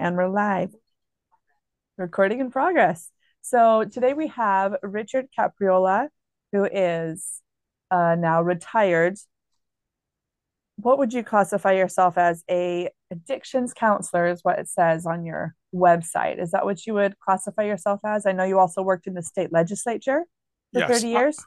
And we're live. Recording in progress. So today we have Richard Capriola, who is uh, now retired. What would you classify yourself as? A addictions counselor is what it says on your website. Is that what you would classify yourself as? I know you also worked in the state legislature for Yes, 30 years.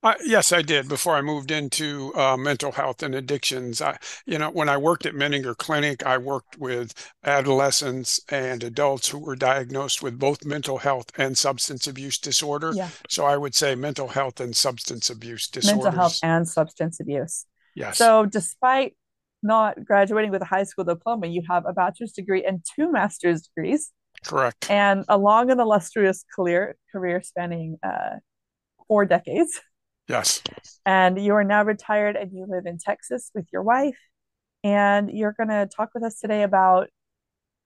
I, yes, I did before I moved into uh, mental health and addictions. I, you know, when I worked at Menninger Clinic, I worked with adolescents and adults who were diagnosed with both mental health and substance abuse disorder. Yeah, So I would say mental health and substance abuse disorder. mental health and substance abuse. Yes, So, despite not graduating with a high school diploma, you have a bachelor's degree and two master's degrees, correct. and a long and illustrious career career spanning uh, four decades. Yes, And you are now retired, and you live in Texas with your wife. And you're going to talk with us today about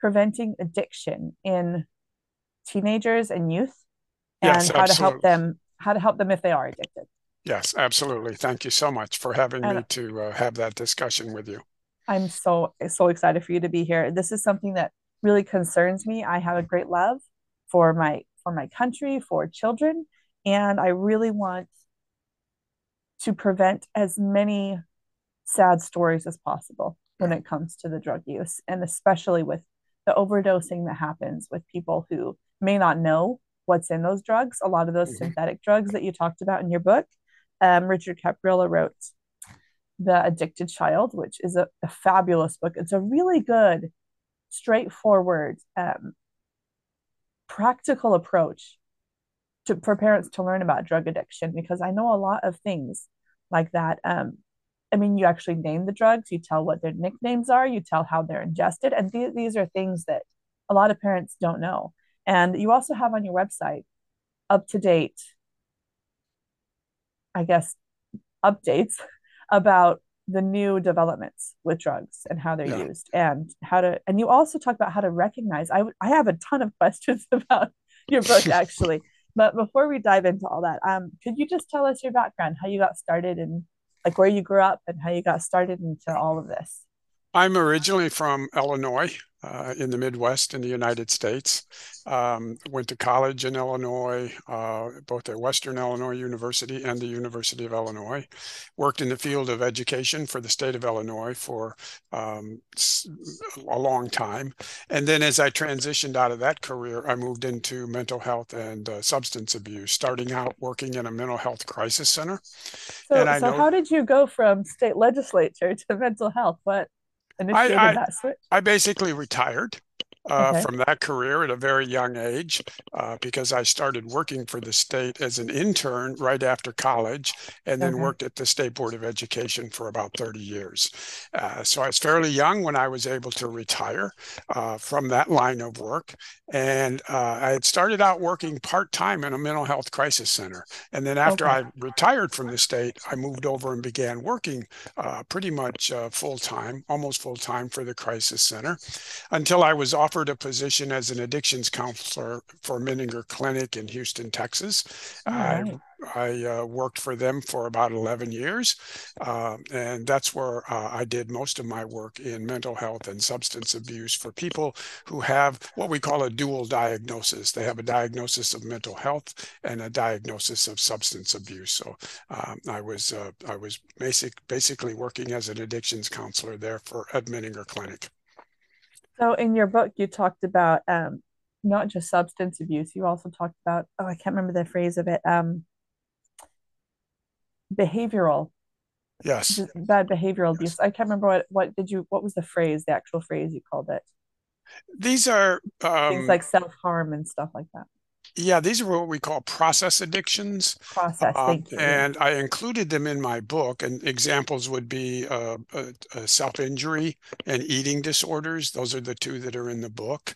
preventing addiction in teenagers and youth, yes, and how to help them how to help them if they are addicted. Yes, absolutely. Thank you so much for having And me to uh, have that discussion with you. I'm so so excited for you to be here. This is something that really concerns me. I have a great love for my for my country, for children, and I really want to prevent as many sad stories as possible when it comes to the drug use, and especially with the overdosing that happens with people who may not know what's in those drugs. A lot of those Mhm. synthetic drugs that you talked about in your book. Um, Richard Capriola wrote The Addicted Child, which is a, a fabulous book. It's a really good, straightforward, um, practical approach to for parents to learn about drug addiction because I know a lot of things like that. Um, I mean, you actually name the drugs, you tell what their nicknames are, you tell how they're ingested, and th- these are things that a lot of parents don't know. And you also have on your website up to date, I guess, updates about the new developments with drugs and how they're Yeah. used and how to and you also talk about how to recognize I I have a ton of questions about your book actually but before we dive into all that um could you just tell us your background how you got started and like where you grew up and how you got started into all of this I'm originally from Illinois, uh, in the Midwest in the United States. Um, went to college in Illinois, uh, both at Western Illinois University and the University of Illinois. Worked in the field of education for the state of Illinois for um, a long time. And then as I transitioned out of that career, I moved into mental health and uh, substance abuse, starting out working in a mental health crisis center. so And I so know how did you go from state legislature to mental health what I, I that switch. I basically retired uh, okay from that career at a very young age uh, because I started working for the state as an intern right after college and then okay worked at the State Board of Education for about 30 years. Uh, so I was fairly young when I was able to retire uh, from that line of work. And uh, I had started out working part time in a mental health crisis center. And then after okay I retired from the state, I moved over and began working uh, pretty much uh, full time, almost full time for the crisis center until I was offered a position as an addictions counselor for Menninger Clinic in Houston, Texas. all I I uh, worked for them for about 11 years, uh, and that's where uh, I did most of my work in mental health and substance abuse for people who have what we call a dual diagnosis. They have a diagnosis of mental health and a diagnosis of substance abuse. So um, I was uh, I was basic basically working as an addictions counselor there for at Menninger Clinic. So in your book, you talked about um, not just substance abuse. You also talked about, oh, I can't remember the phrase of it, um, behavioral, Yes. bad behavioral Yes. abuse. I can't remember what what did you what was the phrase, the actual phrase you called it? These are, Things um, like self-harm and stuff like that. Yeah, these are what we call process addictions. Process. You. And I included them in my book, and examples would be uh, uh, uh, self-injury and eating disorders. Those are the two that are in the book.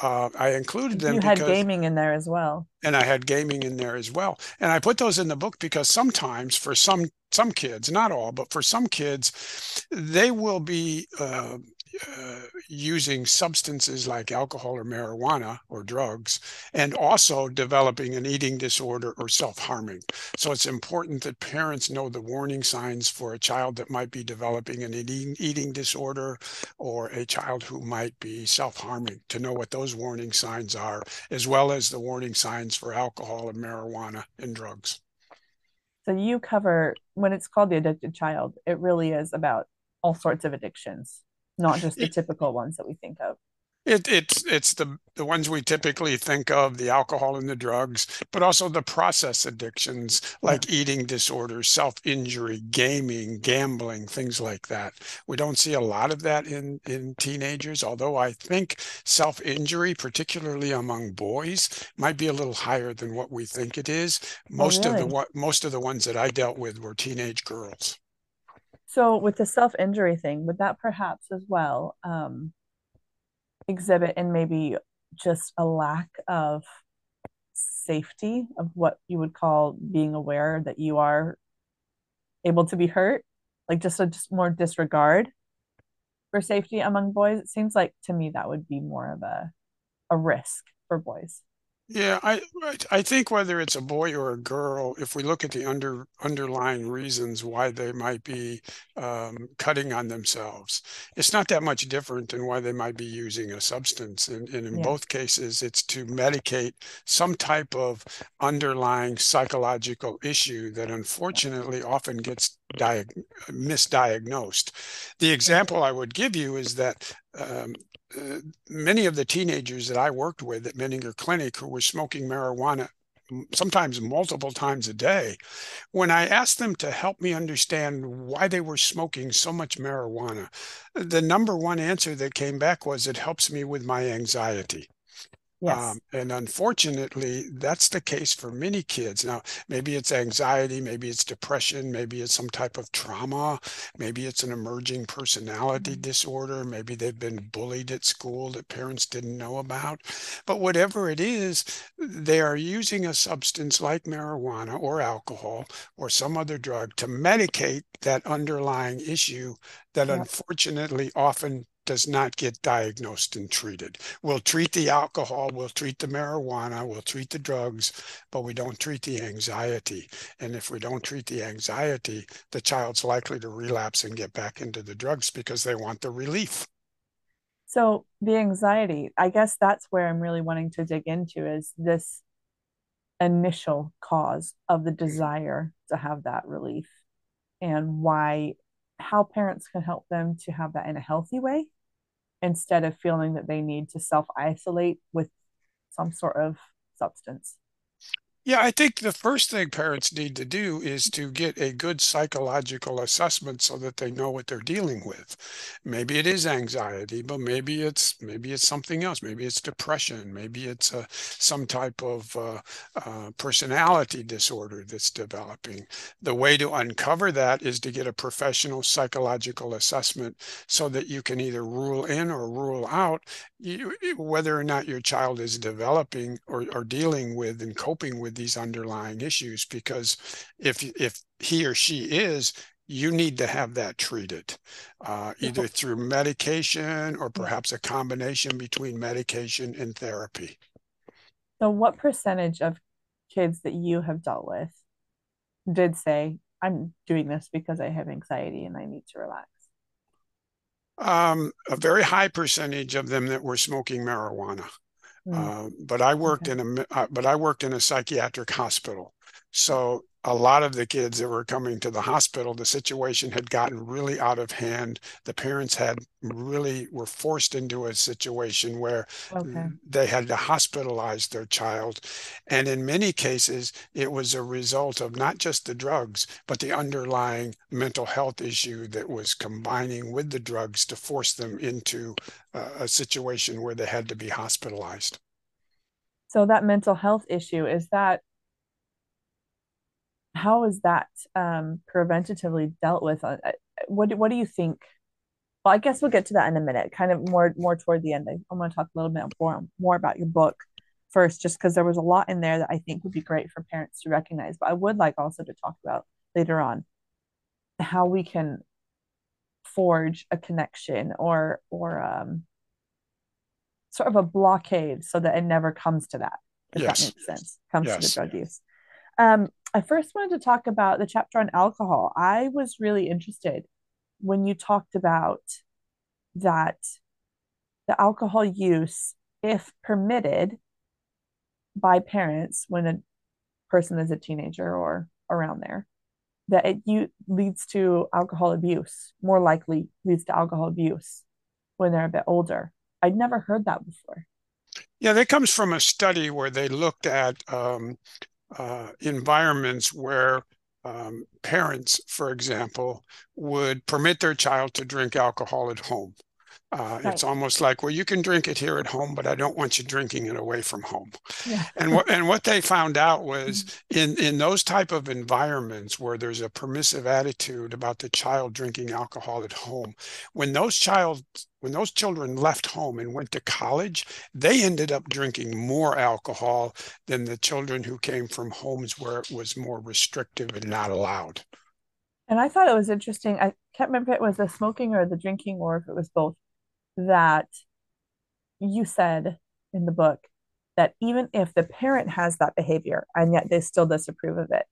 Uh, I included them You had because, gaming in there as well. and I had gaming in there as well. And I put those in the book because sometimes for some some kids, not all, but for some kids, they will be using substances like alcohol or marijuana or drugs, and also developing an eating disorder or self harming. So it's important that parents know the warning signs for a child that might be developing an eating, eating disorder or a child who might be self harming to know what those warning signs are, as well as the warning signs for alcohol and marijuana and drugs. So you cover when it's called the addicted child, it really is about all sorts of addictions, not just the typical ones that we think of. It, it's it's the the ones we typically think of, the alcohol and the drugs, but also the process addictions like yeah. eating disorders, self-injury, gaming, gambling, things like that. We don't see a lot of that in in teenagers, although I think self-injury, particularly among boys, might be a little higher than what we think it is. Oh, most oh, really? of the most of the ones that I dealt with were teenage girls. So with the self-injury thing, would that perhaps as well um, exhibit in maybe just a lack of safety of what you would call being aware that you are able to be hurt? Like just a just more disregard for safety among boys? It seems like to me that would be more of a a risk for boys yeah, I I think whether it's a boy or a girl, if we look at the under underlying reasons why they might be um, cutting on themselves, it's not that much different than why they might be using a substance. And, and in yeah. both cases, it's to medicate some type of underlying psychological issue that unfortunately often gets diag- misdiagnosed. The example I would give you is that um, uh, many of the teenagers that I worked with at Menninger Clinic who were smoking marijuana sometimes multiple times a day, when I asked them to help me understand why they were smoking so much marijuana, the number one answer that came back was it helps me with my anxiety. Yes. Um, and unfortunately, that's the case for many kids. Now, maybe it's anxiety, maybe it's depression, maybe it's some type of trauma, maybe it's an emerging personality mm-hmm. disorder, maybe they've been bullied at school that parents didn't know about. But whatever it is, they are using a substance like marijuana or alcohol or some other drug to medicate that underlying issue that yep. unfortunately often does not get diagnosed and treated. We'll treat the alcohol, we'll treat the marijuana, we'll treat the drugs, but we don't treat the anxiety. And if we don't treat the anxiety, the child's likely to relapse and get back into the drugs because they want the relief. So, the anxiety, I guess that's where I'm really wanting to dig into is this initial cause of the desire to have that relief and why how parents can help them to have that in a healthy way instead of feeling that they need to self isolate with some sort of substance. Yeah, I think the first thing parents need to do is to get a good psychological assessment so that they know what they're dealing with. Maybe it is anxiety, but maybe it's maybe it's something else. Maybe it's depression. Maybe it's a, uh, some type of uh, uh, personality disorder that's developing. The way to uncover that is to get a professional psychological assessment so that you can either rule in or rule out whether or not your child is developing or, or dealing with and coping with these underlying issues because if if he or she is you need to have that treated uh, either through medication or perhaps a combination between medication and therapy. So what percentage of kids that you have dealt with did say i'm doing this because i have anxiety and i need to relax um, a very high percentage of them that were smoking marijuana Mm. Uh, but I worked okay. in a uh, but I worked in a psychiatric hospital, so a lot of the kids that were coming to the hospital, the situation had gotten really out of hand. The parents had really were forced into a situation where okay. they had to hospitalize their child. And in many cases, it was a result of not just the drugs, but the underlying mental health issue that was combining with the drugs to force them into a situation where they had to be hospitalized. So that mental health issue is that how is that um, preventatively dealt with? Uh, uh, what what do you think? Well, I guess we'll get to that in a minute. Kind of more more toward the end. I, I want to talk a little bit more more about your book first, just because there was a lot in there that I think would be great for parents to recognize. But I would like also to talk about later on how we can forge a connection or or um, sort of a blockade so that it never comes to that. If yes. that makes sense, comes yes. to the drug use. Um, I first wanted to talk about the chapter on alcohol. I was really interested when you talked about that the alcohol use, if permitted by parents when a person is a teenager or around there, that it you, leads to alcohol abuse, more likely leads to alcohol abuse when they're a bit older. I'd never heard that before. Yeah, that comes from a study where they looked at um, uh, environments where um, parents, for example, would permit their child to drink alcohol at home. Uh, right. It's almost like, well, you can drink it here at home, but I don't want you drinking it away from home. Yeah. and what and what they found out was mm-hmm. in in those type of environments where there's a permissive attitude about the child drinking alcohol at home, when those child when those children left home and went to college, they ended up drinking more alcohol than the children who came from homes where it was more restrictive and not allowed. And I thought it was interesting. I can't remember if it was the smoking or the drinking or if it was both that you said in the book that even if the parent has that behavior and yet they still disapprove of it,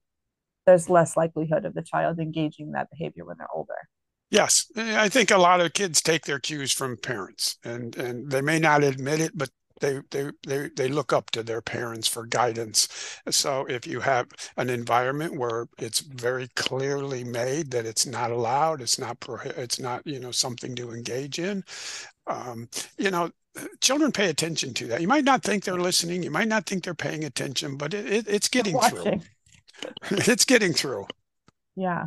there's less likelihood of the child engaging that behavior when they're older. Yes, I think a lot of kids take their cues from parents, and and they may not admit it, but they they they they look up to their parents for guidance. So if you have an environment where it's very clearly made that it's not allowed, it's not it's not you know something to engage in, um, you know, children pay attention to that. You might not think they're listening, you might not think they're paying attention, but it, it it's getting through. it's getting through. Yeah,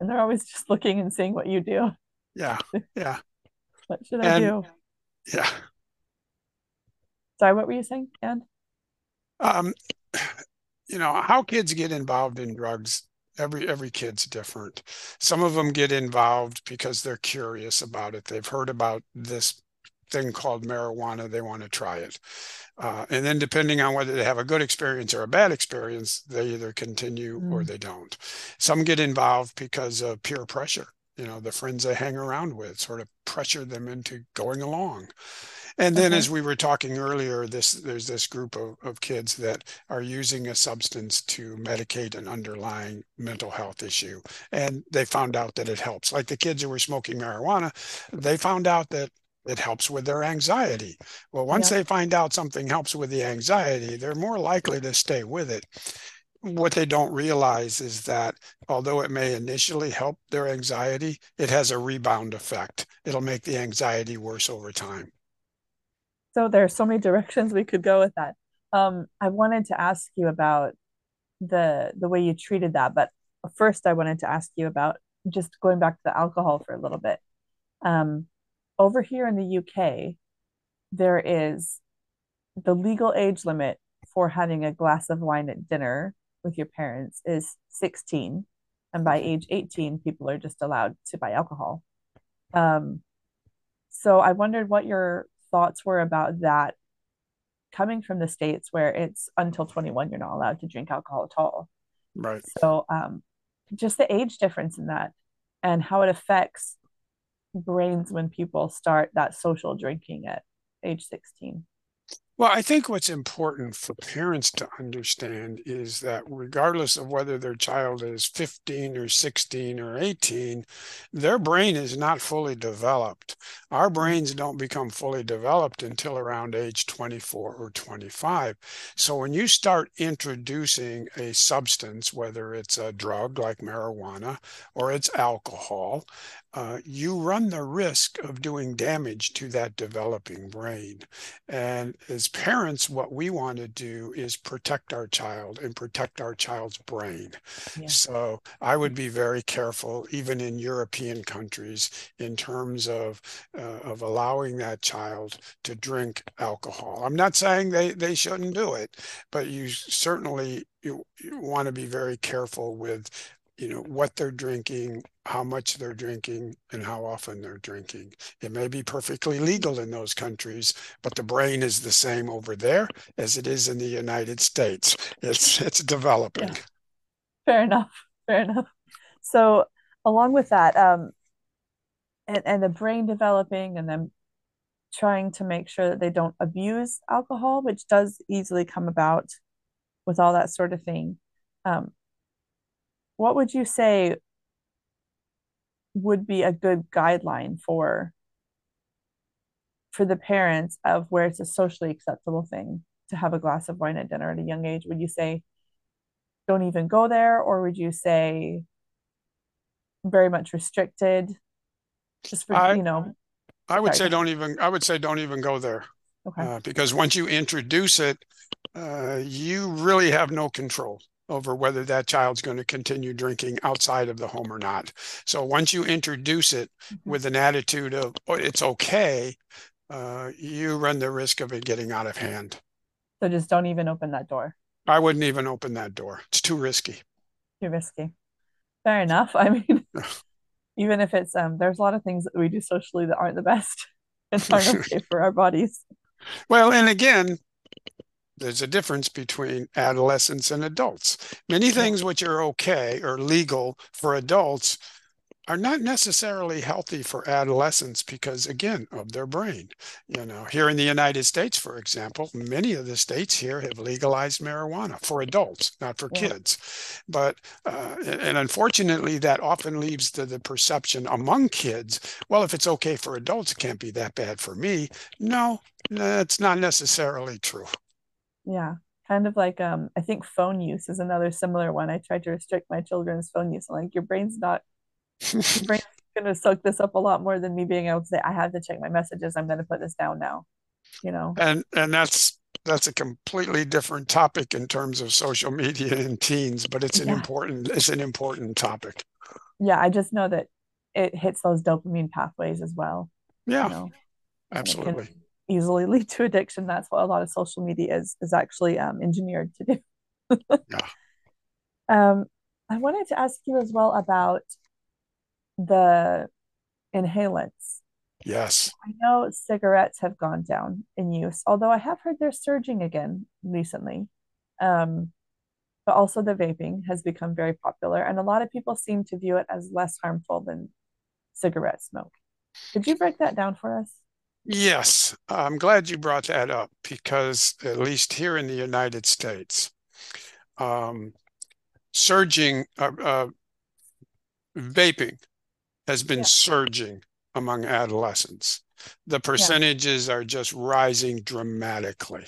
and they're always just looking and seeing what you do. Yeah, yeah. what should I and, do? Yeah. Sorry, what were you saying, And Um, you know how kids get involved in drugs every every kid's different some of them get involved because they're curious about it they've heard about this thing called marijuana they want to try it uh, and then depending on whether they have a good experience or a bad experience they either continue mm. or they don't some get involved because of peer pressure you know the friends they hang around with sort of pressure them into going along and then, as we were talking earlier, this there's this group of, of kids that are using a substance to medicate an underlying mental health issue, and they found out that it helps. Like the kids who were smoking marijuana, they found out that it helps with their anxiety. Well, once yeah. they find out something helps with the anxiety, they're more likely to stay with it. What they don't realize is that although it may initially help their anxiety, it has a rebound effect. It'll make the anxiety worse over time so there are so many directions we could go with that. Um, I wanted to ask you about the the way you treated that, but first I wanted to ask you about just going back to the alcohol for a little bit. Um, over here in the UK, there is the legal age limit for having a glass of wine at dinner with your parents is 16 and by age 18 people are just allowed to buy alcohol. Um, so i wondered what your thoughts were about that coming from the states where it's until 21 you're not allowed to drink alcohol at all. Right. So um, just the age difference in that and how it affects brains when people start that social drinking at age 16 well, I think what's important for parents to understand is that regardless of whether their child is 15 or 16 or 18, their brain is not fully developed. Our brains don't become fully developed until around age 24 or 25. So when you start introducing a substance, whether it's a drug like marijuana or it's alcohol, uh, you run the risk of doing damage to that developing brain. And as parents, what we want to do is protect our child and protect our child's brain. Yeah. So I would be very careful, even in European countries, in terms of uh, of allowing that child to drink alcohol. I'm not saying they, they shouldn't do it, but you certainly you, you want to be very careful with you know what they're drinking how much they're drinking and how often they're drinking it may be perfectly legal in those countries but the brain is the same over there as it is in the united states it's it's developing yeah. fair enough fair enough so along with that um and, and the brain developing and then trying to make sure that they don't abuse alcohol, which does easily come about with all that sort of thing. Um, what would you say would be a good guideline for for the parents of where it's a socially acceptable thing to have a glass of wine at dinner at a young age? Would you say don't even go there, or would you say very much restricted? Just for I, you know, I would sorry. say don't even. I would say don't even go there, Okay. uh, because once you introduce it, uh, you really have no control over whether that child's going to continue drinking outside of the home or not. So once you introduce it Mm-hmm. with an attitude of oh, it's okay, uh, you run the risk of it getting out of hand. So just don't even open that door. I wouldn't even open that door. It's too risky. Too risky. Fair enough. I mean, even if it's um, there's a lot of things that we do socially that aren't the best and aren't okay for our bodies. Well, and again, there's a difference between adolescents and adults. Many things which are okay or legal for adults are not necessarily healthy for adolescents because again of their brain. You know here in the united states for example many of the states here have legalized marijuana for adults not for Yeah. kids. But uh, and unfortunately that often leaves to the perception among kids well if it's okay for adults it can't be that bad for me. No that's not necessarily true Yeah. Kind of like um, I think phone use is another similar one. I tried to restrict my children's phone use. I'm like, your brain's not your brain's gonna soak this up a lot more than me being able to say, I have to check my messages. I'm gonna put this down now. You know? and and that's that's a completely different topic in terms of social media and teens but it's an Yeah. important it's an important topic Yeah, I just know that it hits those dopamine pathways as well. yeah You know, and it can absolutely easily lead to addiction. That's what a lot of social media is is actually um, engineered to do. yeah Um, I wanted to ask you as well about the inhalants. yes I know cigarettes have gone down in use, although I have heard they're surging again recently. Um, but also the vaping has become very popular, and a lot of people seem to view it as less harmful than cigarette smoke. Could you break that down for us? Yes i'm glad you brought that up because at least here in the united states um surging uh, uh, vaping has been Yeah. surging among adolescents the Yeah. percentages are just rising dramatically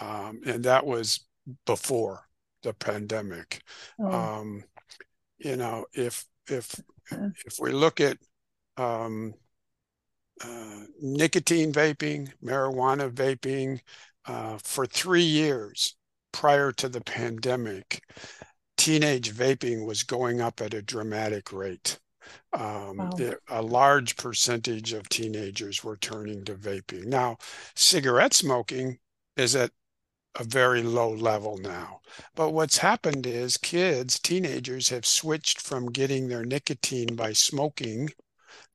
um, and that was before the pandemic Oh, um, you know, if if if we look at um, uh, nicotine vaping, marijuana vaping, uh, for three years prior to the pandemic, teenage vaping was going up at a dramatic rate. Um, wow. the- a large percentage of teenagers were turning to vaping. Now, cigarette smoking is at a very low level now. But what's happened is kids, teenagers have switched from getting their nicotine by smoking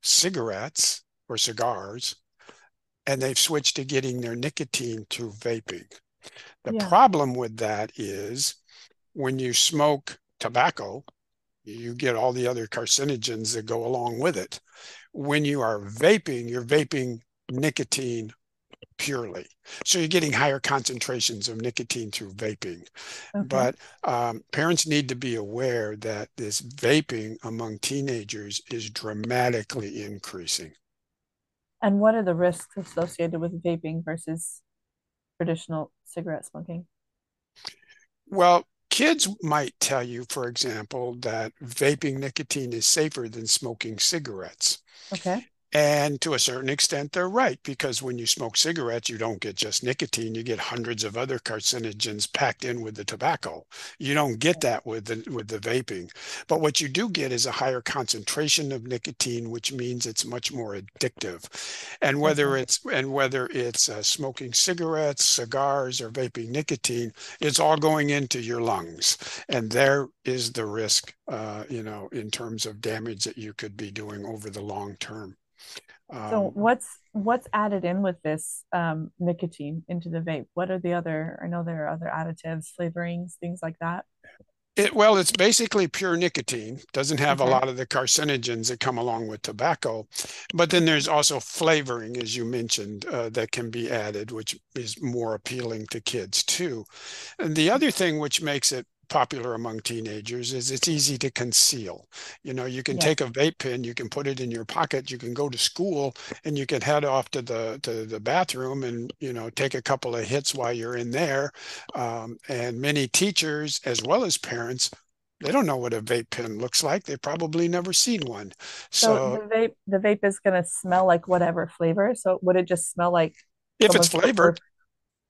cigarettes or cigars, and they've switched to getting their nicotine through vaping. The Yeah. problem with that is when you smoke tobacco, you get all the other carcinogens that go along with it. When you are vaping, you're vaping nicotine purely. So you're getting higher concentrations of nicotine through vaping. Okay. But um, parents need to be aware that this vaping among teenagers is dramatically increasing. And what are the risks associated with vaping versus traditional cigarette smoking? Well, kids might tell you, for example, that vaping nicotine is safer than smoking cigarettes. Okay. And to a certain extent, they're right because when you smoke cigarettes, you don't get just nicotine, you get hundreds of other carcinogens packed in with the tobacco. You don't get that with the with the vaping. But what you do get is a higher concentration of nicotine, which means it's much more addictive. And whether it's and whether it's uh, smoking cigarettes, cigars, or vaping nicotine, it's all going into your lungs. And there is the risk, uh, you know, in terms of damage that you could be doing over the long term. So Um, what's what's added in with this um, nicotine into the vape? What are the other? I know there are other additives, flavorings, things like that. It, well, it's basically pure nicotine. Doesn't have Okay. a lot of the carcinogens that come along with tobacco. But then there's also flavoring, as you mentioned, uh, that can be added, which is more appealing to kids too. And the other thing which makes it popular among teenagers is it's easy to conceal. You know, you can Yeah. take a vape pen, you can put it in your pocket, you can go to school and you can head off to the to the bathroom and, you know, take a couple of hits while you're in there. Um, and many teachers, as well as parents, they don't know what a vape pen looks like. They've probably never seen one. So So the vape the vape is gonna smell like whatever flavor. So would it just smell like if it's flavored, perf-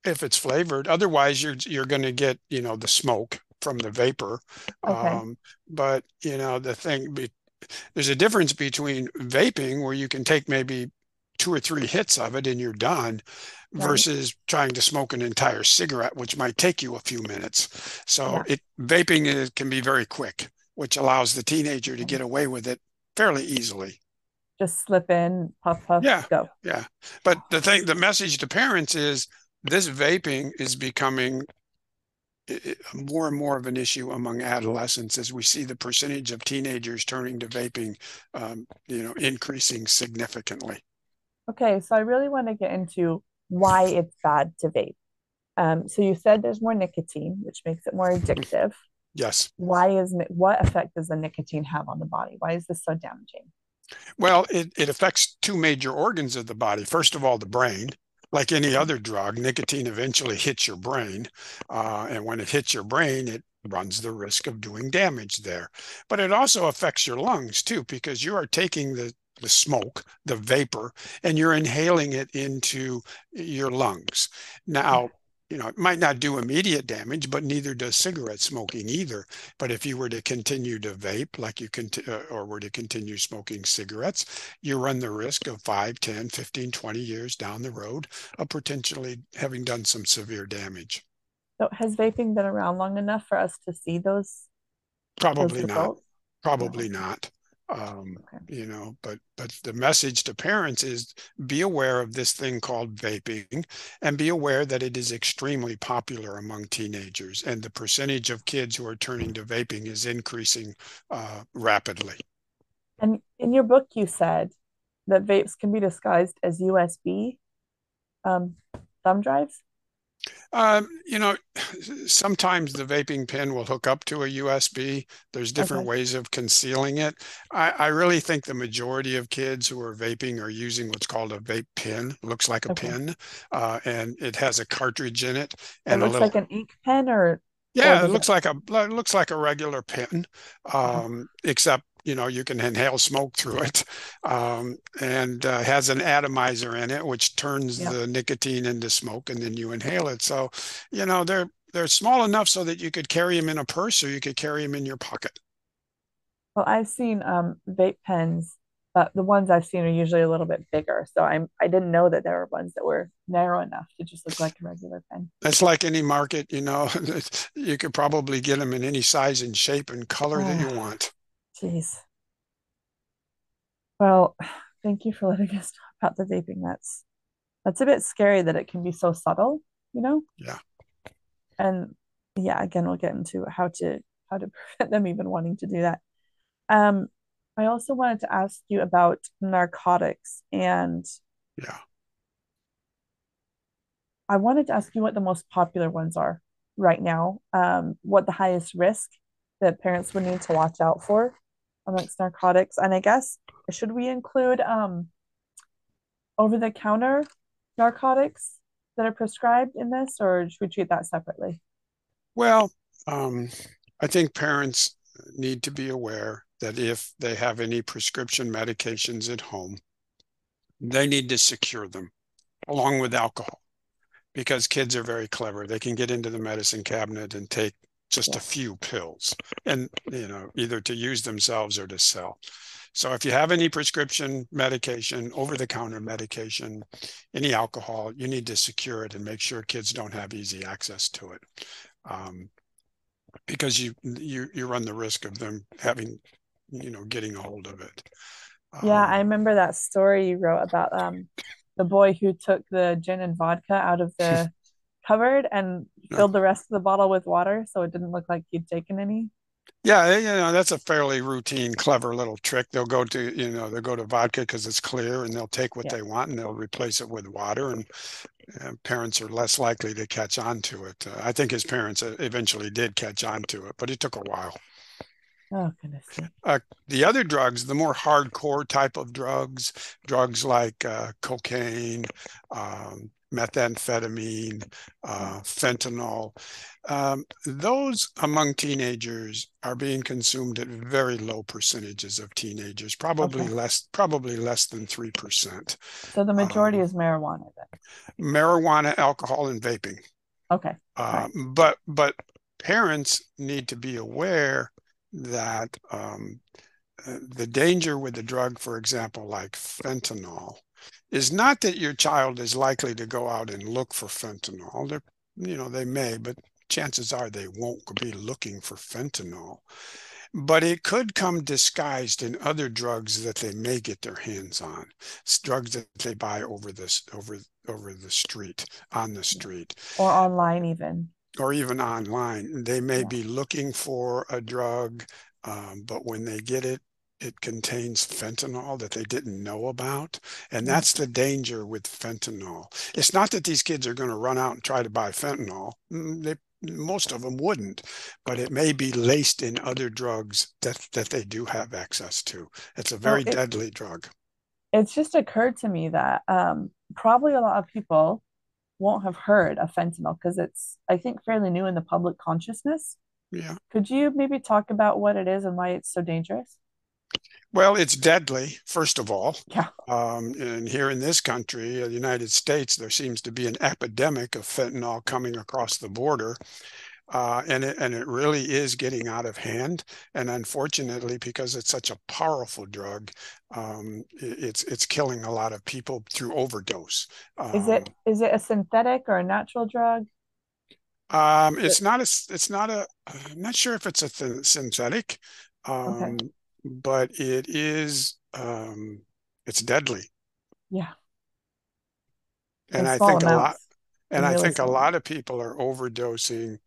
if it's flavored, otherwise you're you're going to get, you know, the smoke from the vapor. Okay. Um, but you know, the thing be, there's a difference between vaping where you can take maybe two or three hits of it and you're done Right. versus trying to smoke an entire cigarette, which might take you a few minutes. So Yeah. it vaping is, can be very quick, which allows the teenager to get away with it fairly easily. Just slip in, puff puff, Yeah, go. yeah. But the thing, the message to parents is this vaping is becoming more and more of an issue among adolescents as we see the percentage of teenagers turning to vaping, um, you know, increasing significantly. Okay, so I really want to get into why it's bad to vape. Um, so you said there's more nicotine, which makes it more addictive. Yes. Why is what effect does the nicotine have on the body? Why is this so damaging? Well, it, it affects two major organs of the body. First of all, the brain. Like any other drug, nicotine eventually hits your brain. Uh, and when it hits your brain, it runs the risk of doing damage there. But it also affects your lungs too, because you are taking the, the smoke, the vapor, and you're inhaling it into your lungs. Now, you know, it might not do immediate damage, but neither does cigarette smoking either. But if you were to continue to vape, like you can, uh, or were to continue smoking cigarettes, you run the risk of 5, 10, 15, 20 years down the road of potentially having done some severe damage. So has vaping been around long enough for us to see those those Probably not. results? No. Probably not. Um, Okay. you know, but but the message to parents is be aware of this thing called vaping and be aware that it is extremely popular among teenagers and the percentage of kids who are turning to vaping is increasing uh, rapidly. And in your book, you said that vapes can be disguised as USB um, thumb drives. Um, you know, sometimes the vaping pen will hook up to a USB. There's different Okay. ways of concealing it. I, I really think the majority of kids who are vaping are using what's called a vape pen. Looks like a Okay. pen, uh, and it has a cartridge in it It and a looks little. like an ink pen, or Yeah, it it? looks like a it looks like a regular pen, um, except you know you can inhale smoke through it, um, and uh, has an atomizer in it which turns the nicotine into smoke, and then you inhale it. So, you know they're they're small enough so that you could carry them in a purse or you could carry them in your pocket. Well, I've seen um, vape pens, but the ones I've seen are usually a little bit bigger. So I'm I didn't know that there were ones that were narrow enough to just look like a regular pen. It's like any market, you know, you could probably get them in any size and shape and color that you Oh, want. Jeez. Well, thank you for letting us talk about the vaping. That's that's a bit scary that it can be so subtle, you know? Yeah. And yeah, again, we'll get into how to how to prevent them even wanting to do that. Um, I also wanted to ask you about narcotics, and Yeah. I wanted to ask you what the most popular ones are right now, um, what the highest risk that parents would need to watch out for amongst narcotics, and I guess should we include um, over-the-counter narcotics that are prescribed in this, or should we treat that separately? Well, um, I think parents need to be aware that if they have any prescription medications at home, they need to secure them along with alcohol because kids are very clever. They can get into the medicine cabinet and take just a few pills and, you know, either to use themselves or to sell. So if you have any prescription medication, over-the-counter medication, any alcohol, you need to secure it and make sure kids don't have easy access to it. Um, because you you you run the risk of them having, you know, getting a hold of it. Yeah, I Um, remember that story you wrote about um the boy who took the gin and vodka out of the cupboard and filled the rest of the bottle with water so it didn't look like he'd taken any. Yeah, you know, that's a fairly routine, clever little trick. They'll go to, you know, they'll go to vodka because it's clear and they'll take what Yeah. they want and they'll replace it with water and uh, parents are less likely to catch on to it. Uh, I think his parents uh, eventually did catch on to it, but it took a while. Oh, goodness. Uh, the other drugs, the more hardcore type of drugs, drugs like uh, cocaine, um, methamphetamine, uh, fentanyl, um, those among teenagers are being consumed at very low percentages of teenagers, probably Okay. less, probably less than three percent. So the majority Um, is marijuana then. Marijuana, alcohol, and vaping. Okay. Uh, but but parents need to be aware that um, uh, the danger with the drug, for example, like fentanyl, is not that your child is likely to go out and look for fentanyl. They're, you know, they may, but chances are they won't be looking for fentanyl. But it could come disguised in other drugs that they may get their hands on. It's drugs that they buy over this over over the street, on the street Or online even. or even online. They may Yeah. be looking for a drug, um, but when they get it, it contains fentanyl that they didn't know about. And that's the danger with fentanyl. It's not that these kids are going to run out and try to buy fentanyl. Mm, They, most of them wouldn't, but it may be laced in other drugs that, that they do have access to. It's a very it- deadly drug. It's just occurred to me that um, probably a lot of people won't have heard of fentanyl because it's, I think, fairly new in the public consciousness. Yeah. Could you maybe talk about what it is and why it's so dangerous? Well, it's deadly, first of all. Yeah. Um, and here in this country, uh, the United States, there seems to be an epidemic of fentanyl coming across the border. Uh, and it and it really is getting out of hand. And unfortunately, because it's such a powerful drug, um, it- it's it's killing a lot of people through overdose. Is it Um, is it a synthetic or a natural drug? Um, it's not a, it's not a, I'm not sure if it's a th synthetic, um, but it is, um, it's deadly. Yeah. And I think a lot, and I think a lot of people are overdosing,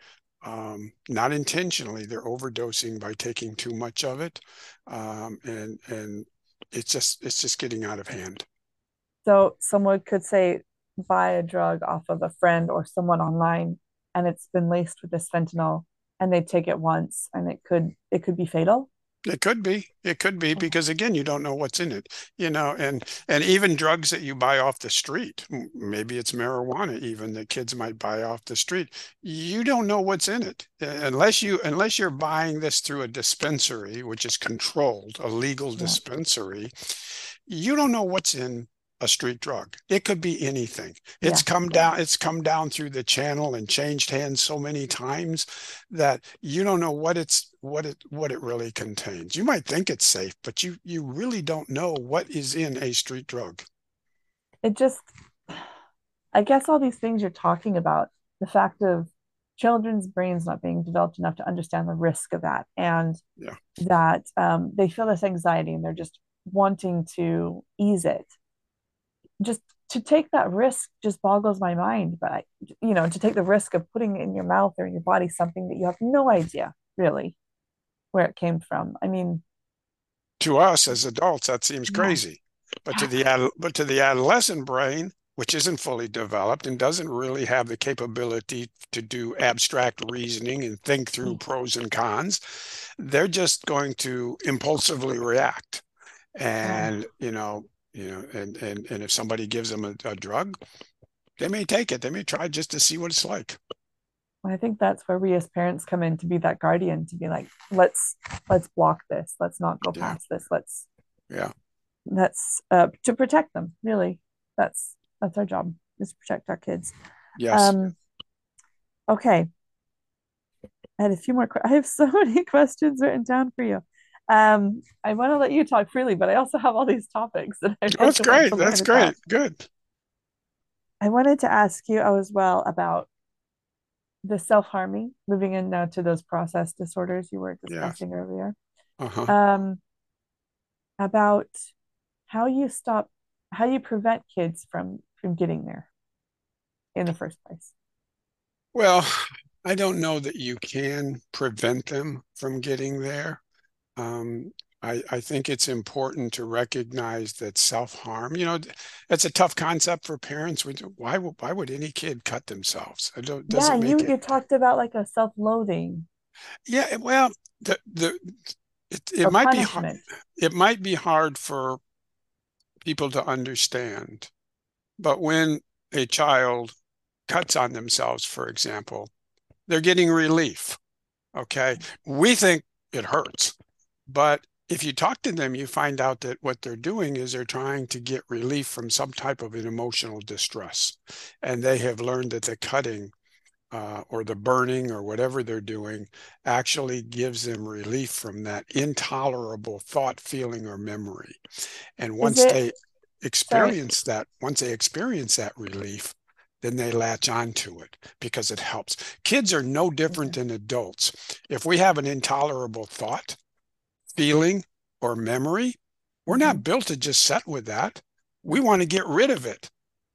um, not intentionally, they're overdosing by taking too much of it. Um, and, and it's just, it's just getting out of hand. So someone could say buy a drug off of a friend or someone online and it's been laced with this fentanyl and they take it once and it could it could be fatal. It could be. It could be Oh. because again, you don't know what's in it, you know, and and even drugs that you buy off the street, maybe it's marijuana even that kids might buy off the street. You don't know what's in it uh, unless you unless you're buying this through a dispensary, which is controlled, a legal dispensary. You don't know what's in a street drug. It could be anything. It's Yeah. come down, it's come down through the channel and changed hands so many times that you don't know what it's what it what it really contains. You might think it's safe, but you you really don't know what is in a street drug. It just I guess all these things you're talking about, the fact of children's brains not being developed enough to understand the risk of that and Yeah. that um, they feel this anxiety and they're just wanting to ease it. Just to take that risk just boggles my mind. But I, you know, to take the risk of putting in your mouth or in your body something that you have no idea really where it came from. I mean, To us as adults, that seems Yeah. crazy. But to the ad- but to the adolescent brain, which isn't fully developed and doesn't really have the capability to do abstract reasoning and think through Mm. pros and cons, they're just going to impulsively react. And you know, you know, and and and if somebody gives them a, a drug, they may take it. They may try just to see what it's like. I think that's where we as parents come in to be that guardian, to be like, let's let's block this. Let's not go Yeah. past this. Let's Yeah. that's uh to protect them, really. That's that's our job, is to protect our kids. Yes. Um okay. I had a few more I have so many questions written down for you. Um, I want to let you talk freely, but I also have all these topics that I Oh, That's great. That's great. Good. I wanted to ask you as well about the self-harming, moving in now to those process disorders you were Yeah. discussing earlier. Uh-huh. Um, about how you stop, how you prevent kids from from getting there in the first place. Well, I don't know that you can prevent them from getting there. Um, I, I think it's important to recognize that self-harm, you know, it's a tough concept for parents. Why, why would any kid cut themselves? Yeah, you it. you talked about like a self-loathing Yeah, well, the, the, it, it might be hard, it might be hard for people to understand, but when a child cuts on themselves, for example, they're getting relief. Okay. We think it hurts, but if you talk to them, you find out that what they're doing is they're trying to get relief from some type of an emotional distress. And they have learned that the cutting uh, or the burning or whatever they're doing actually gives them relief from that intolerable thought, feeling, or memory. And once it, they sorry, experience that, once they experience that relief, then they latch onto it because it helps. Kids are no different okay. than adults. If we have an intolerable thought, feeling, or memory, we're not built to just set with that. We want to get rid of it.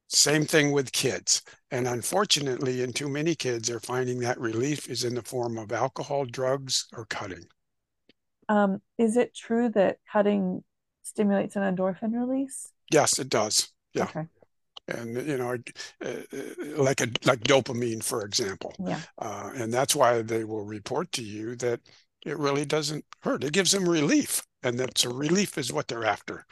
Same thing with kids. And unfortunately, in too many kids are finding that relief is in the form of alcohol, drugs, or cutting. Um, is it true that cutting stimulates an endorphin release? Yes, it does. Yeah. Okay. And you know, uh, like a like dopamine, for example, Yeah. uh, and that's why they will report to you that it really doesn't hurt. It gives them relief, and that's a relief is what they're after.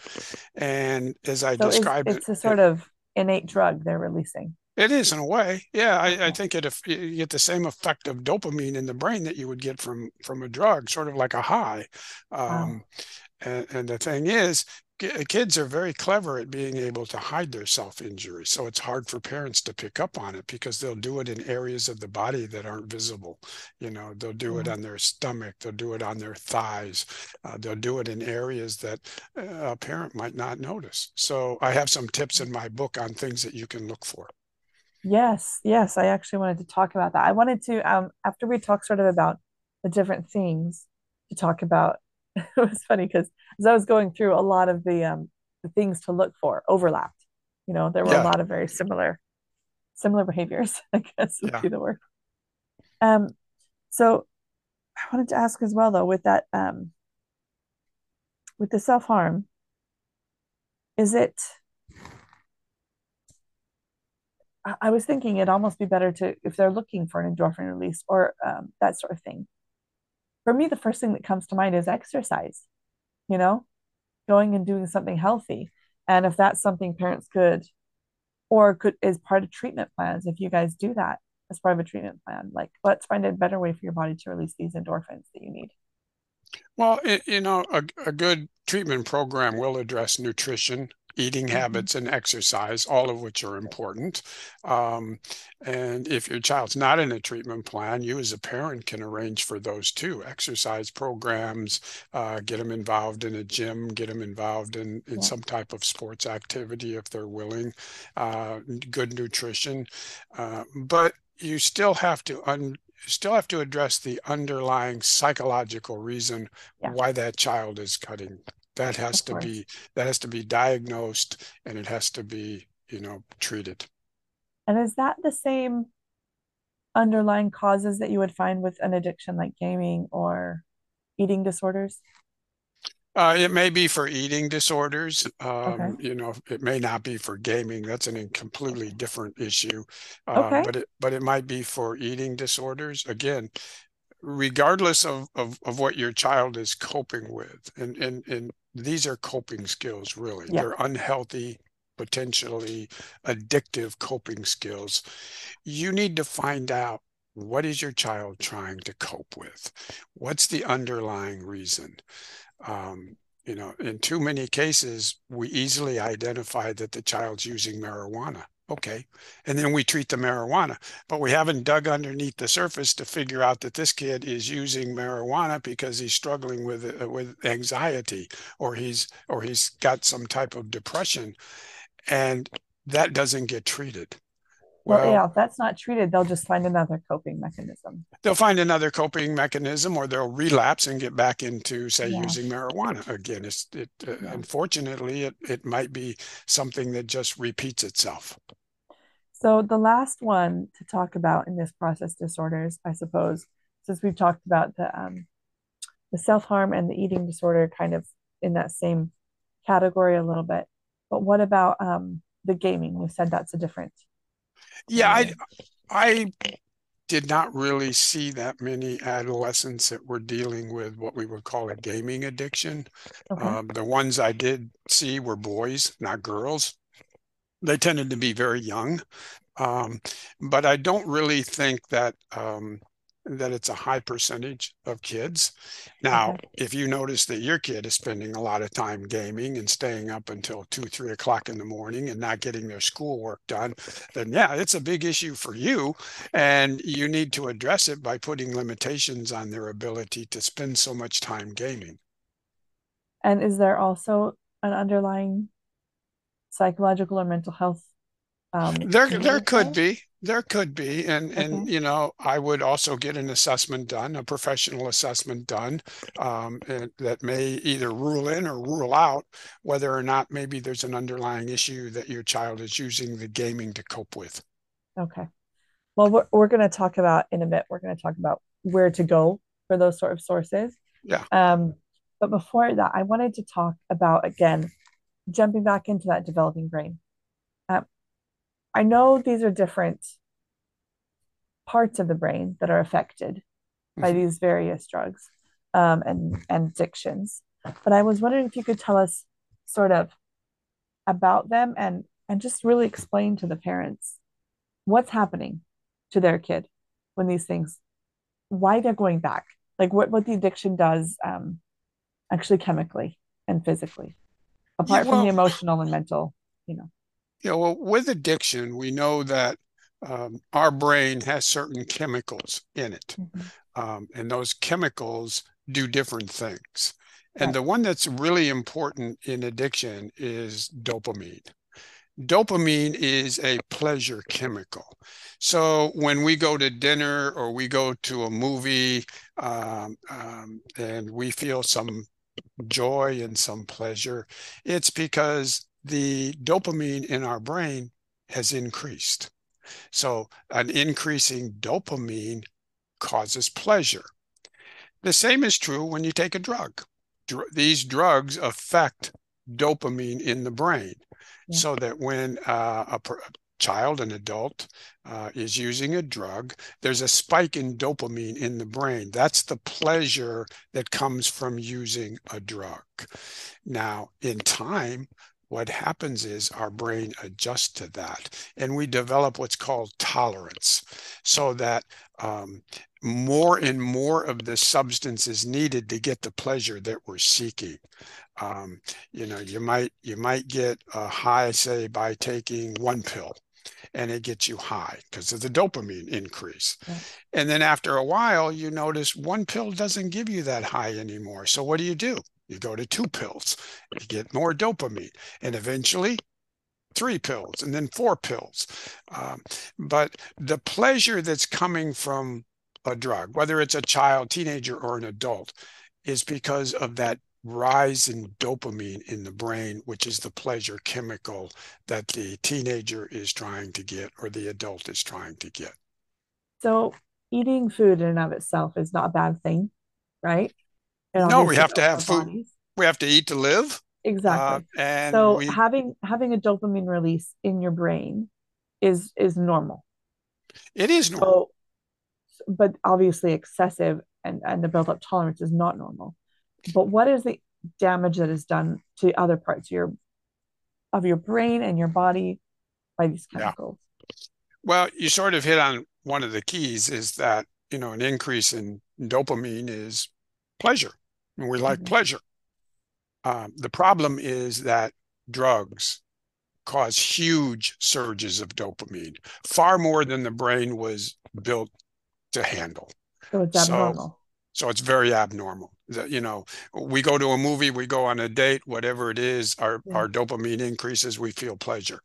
And as I So described it, it's a it, sort of innate drug they're releasing. it is in a way. Yeah, I, I think it if you get the same effect of dopamine in the brain that you would get from from a drug, sort of like a high. Wow. Um, and, and the thing is, kids are very clever at being able to hide their self-injury. So it's hard for parents to pick up on it because they'll do it in areas of the body that aren't visible. You know, they'll do it on their stomach, they'll do it on their thighs, uh, they'll do it in areas that uh, a parent might not notice. So I have some tips in my book on things that you can look for. Yes, yes, I actually wanted to talk about that. I wanted to, um, after we talk sort of about the different things, to talk about. It was funny because as I was going through a lot of the um the things to look for overlapped. You know, there were a lot of very similar similar behaviors, I guess would yeah. be the word. Um, so I wanted to ask as well though, with that um with the self-harm, is it I, I was thinking it'd almost be better to if they're looking for an endorphin release or um that sort of thing. For me, the first thing that comes to mind is exercise, you know, going and doing something healthy. And if that's something parents could or could is part of treatment plans, if you guys do that as part of a treatment plan, like let's find a better way for your body to release these endorphins that you need. Well, it, you know, a, a good treatment program will address nutrition, eating Mm-hmm. habits, and exercise, all of which are important. Um, and if your child's not in a treatment plan, you as a parent can arrange for those too. Exercise programs, uh, get them involved in a gym, get them involved in, in Yeah. some type of sports activity if they're willing, uh, good nutrition. Uh, but you still have to un still have to address the underlying psychological reason Yeah, why that child is cutting. That has of to course. be that has to be diagnosed and it has to be, you know, treated. And is that the same underlying causes that you would find with an addiction like gaming or eating disorders? Uh, it may be for eating disorders. Okay. Um, you know, it may not be for gaming. That's an, completely different issue. Uh, Okay. but it but it might be for eating disorders. Again, regardless of, of, of what your child is coping with. And, and, and these are coping skills, really. Yeah. They're unhealthy, potentially addictive coping skills. You need to find out what is your child trying to cope with? What's the underlying reason? Um, you know, in too many cases, we easily identify that the child's using marijuana. Okay. And then we treat the marijuana, but we haven't dug underneath the surface to figure out that this kid is using marijuana because he's struggling with uh, with anxiety or he's or he's got some type of depression and that doesn't get treated. Well, Well, yeah, if that's not treated, they'll just find another coping mechanism. they'll find another coping mechanism or they'll relapse and get back into say Yeah. using marijuana again. It's it uh, Yeah. unfortunately it it might be something that just repeats itself. So the last one to talk about in this process disorders, I suppose, since we've talked about the um, the self-harm and the eating disorder kind of in that same category a little bit. But what about um, the gaming? We said that's a different. Yeah, I I did not really see that many adolescents that were dealing with what we would call a gaming addiction. Okay. Um, the ones I did see were boys, not girls. They tended to be very young. Um, but I don't really think that um, that it's a high percentage of kids. Now, if you notice that your kid is spending a lot of time gaming and staying up until two, three o'clock in the morning and not getting their schoolwork done, then yeah, it's a big issue for you. And you need to address it by putting limitations on their ability to spend so much time gaming. And is there also an underlying psychological or mental health um, there there could be there could be and okay. and you know i would also get an assessment done a professional assessment done um, that may either rule in or rule out whether or not maybe there's an underlying issue that your child is using the gaming to cope with. Okay. Well we're, we're going to talk about in a bit we're going to talk about where to go for those sort of sources. Yeah. Um but before that i wanted to talk about again jumping back into that developing brain I know these are different parts of the brain that are affected by mm-hmm. these various drugs um, and, and addictions. But I was wondering if you could tell us sort of about them and and just really explain to the parents what's happening to their kid when these things why they're going back like what what the addiction does um actually chemically and physically apart well, from the emotional and mental you know you know, well, with addiction, we know that um, our brain has certain chemicals in it, mm-hmm. um, and those chemicals do different things. And right. the one that's really important in addiction is dopamine. Dopamine is a pleasure chemical. So when we go to dinner or we go to a movie um, um and we feel some joy and some pleasure, it's because the dopamine in our brain has increased. So, an increasing dopamine causes pleasure. The same is true when you take a drug. Dr- these drugs affect dopamine in the brain, yeah. so that when uh, a, per- child, an adult, uh, is using a drug, there's a spike in dopamine in the brain. That's the pleasure that comes from using a drug. Now, in time, what happens is our brain adjusts to that and we develop what's called tolerance so that um, more and more of the substance is needed to get the pleasure that we're seeking um, you know you might you might get a high say by taking one pill and it gets you high because of the dopamine increase. Yeah. And then after a while, you notice one pill doesn't give you that high anymore. So what do you do? You go to two pills, you get more dopamine, and eventually three pills, and then four pills. Um, but the pleasure that's coming from a drug, whether it's a child, teenager, or an adult, is because of that rise in dopamine in the brain, which is the pleasure chemical that the teenager is trying to get or the adult is trying to get. So, eating food in and of itself is not a bad thing, right? No, we have to have food. Bodies. We have to eat to live. Exactly. Uh, and so we... having having a dopamine release in your brain is is normal. It is normal. So, but obviously excessive and, and the built up tolerance is not normal. But what is the damage that is done to other parts of your of your brain and your body by these chemicals? Yeah. Well, you sort of hit on one of the keys is that, you know, an increase in dopamine is pleasure and we like mm-hmm. pleasure. Um, the problem is that drugs cause huge surges of dopamine, far more than the brain was built to handle. So it's abnormal. So, it's very abnormal. That you know, we go to a movie, we go on a date, whatever it is, our, yeah. our dopamine increases, we feel pleasure.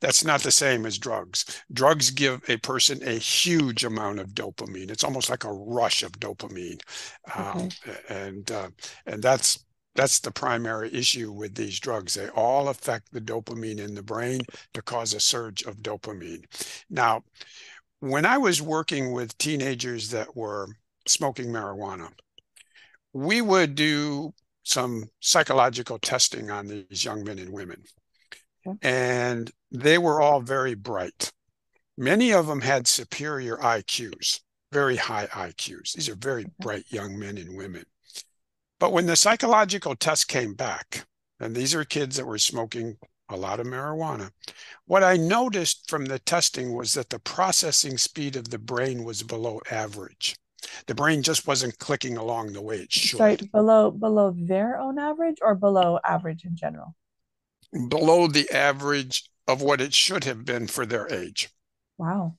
That's not the same as drugs. Drugs give a person a huge amount of dopamine. It's almost like a rush of dopamine, um, okay. and uh, and that's that's the primary issue with these drugs. They all affect the dopamine in the brain to cause a surge of dopamine. Now, when I was working with teenagers that were smoking marijuana, we would do some psychological testing on these young men and women. Okay. And they were all very bright. Many of them had superior IQs, very high IQs. These are very bright young men and women. But when the psychological test came back, and these are kids that were smoking a lot of marijuana, what I noticed from the testing was that the processing speed of the brain was below average. The brain just wasn't clicking along the way it should. Sorry, below below their own average or below average in general? Below the average of what it should have been for their age. Wow.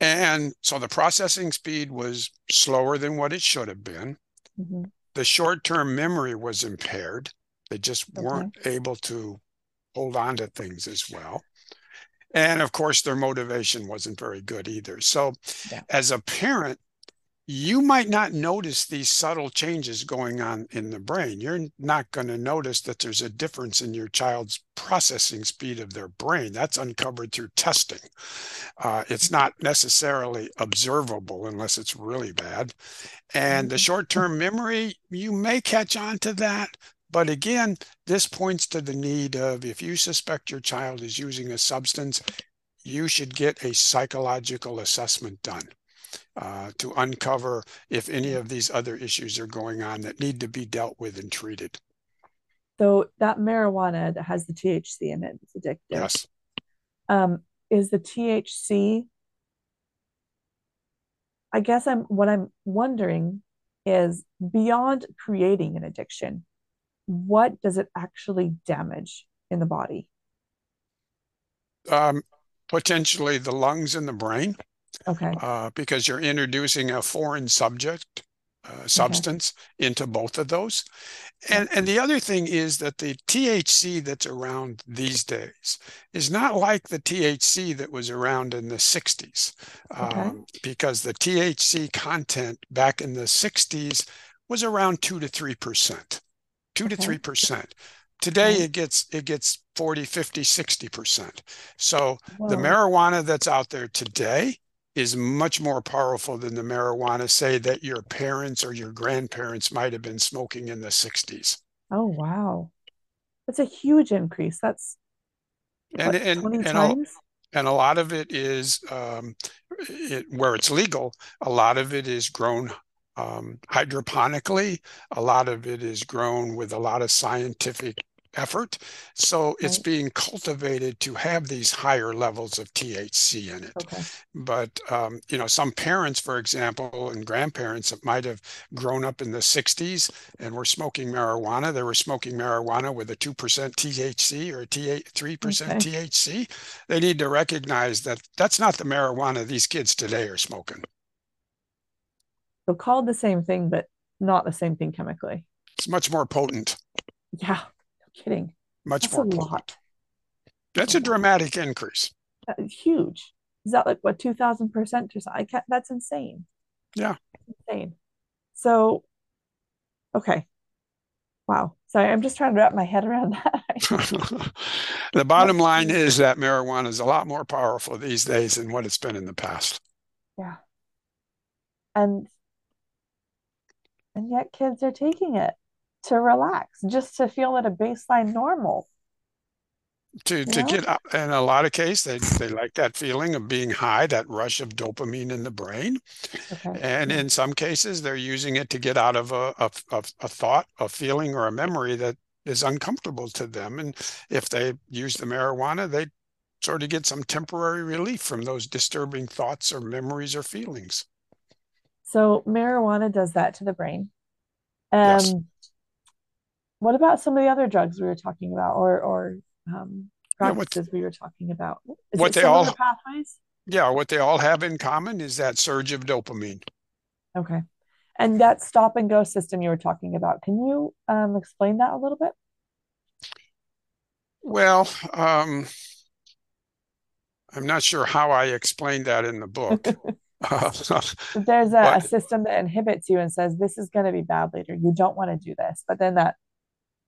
And so the processing speed was slower than what it should have been. Mm-hmm. The short term memory was impaired. They just okay. weren't able to hold on to things as well. And of course, their motivation wasn't very good either. So, yeah. as a parent, you might not notice these subtle changes going on in the brain. You're not going to notice that there's a difference in your child's processing speed of their brain. That's uncovered through testing. Uh, it's not necessarily observable unless it's really bad. And the mm-hmm. short term memory, you may catch on to that. But again, this points to the need of if you suspect your child is using a substance, you should get a psychological assessment done uh, to uncover if any of these other issues are going on that need to be dealt with and treated. So that marijuana that has the THC in it is addictive. Yes. Um, is the THC? I guess I'm what I'm wondering is beyond creating an addiction, what does it actually damage in the body? Um, potentially the lungs and the brain. Okay. Uh, because you're introducing a foreign subject, uh, substance okay. into both of those. And, and the other thing is that the THC that's around these days is not like the THC that was around in the 60s, okay. um, because the THC content back in the 60s was around 2 to 3%. 2 okay. to 3%. Today it gets it gets 40, 50, 60%. So the marijuana that's out there today is much more powerful than the marijuana, say, that your parents or your grandparents might have been smoking in the 60s. Oh, wow. That's a huge increase. That's and, what, and, 20 and times? A, and a lot of it is um, it, where it's legal, a lot of it is grown um, hydroponically. A lot of it is grown with a lot of scientific effort. So it's being cultivated to have these higher levels of THC in it. Okay. But, um, you know, some parents, for example, and grandparents that might have grown up in the 60s and were smoking marijuana, they were smoking marijuana with a 2% THC or a 3% okay. THC. They need to recognize that that's not the marijuana these kids today are smoking. So called the same thing, but not the same thing chemically. It's much more potent. Yeah kidding. Much That's more. A lot. That's a dramatic increase. Uh, huge. Is that like what two thousand percent or something? I can't, that's insane. Yeah. insane. So, okay. Wow. Sorry, I'm just trying to wrap my head around that. the bottom line is that marijuana is a lot more powerful these days than what it's been in the past. Yeah. And and yet kids are taking it to relax, just to feel at a baseline normal. To, to get up in a lot of cases they, they like that feeling of being high that rush of dopamine in the brain. Okay. and in some cases they're using it to get out of a, a, a thought a feeling or a memory that is uncomfortable to them. And if they use the marijuana they sort of get some temporary relief from those disturbing thoughts or memories or feelings. So marijuana does that to the brain. Um, yes what about some of the other drugs we were talking about or or um, practices yeah, we were talking about? Is what they all pathways? Yeah, what they all have in common is that surge of dopamine. Okay. And that stop and go system you were talking about, can you um, explain that a little bit? Well, um, I'm not sure how I explained that in the book. There's a, but, a, system that inhibits you and says this is going to be bad later. You don't want to do this, but then that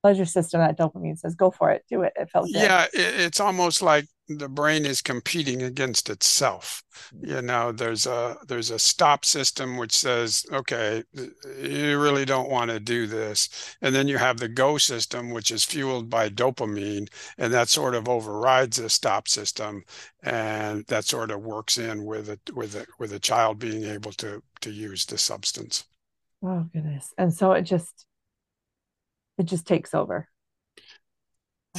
pleasure system, that dopamine says, "Go for it, do it." It felt good. Yeah, it, it's almost like the brain is competing against itself. Mm. You know there's a there's a stop system which says okay you really don't want to do this. And then you have the go system which is fueled by dopamine and that sort of overrides the stop system and that sort of works in with it with it with a child being able to to use the substance. Oh goodness. And so it just it just takes over.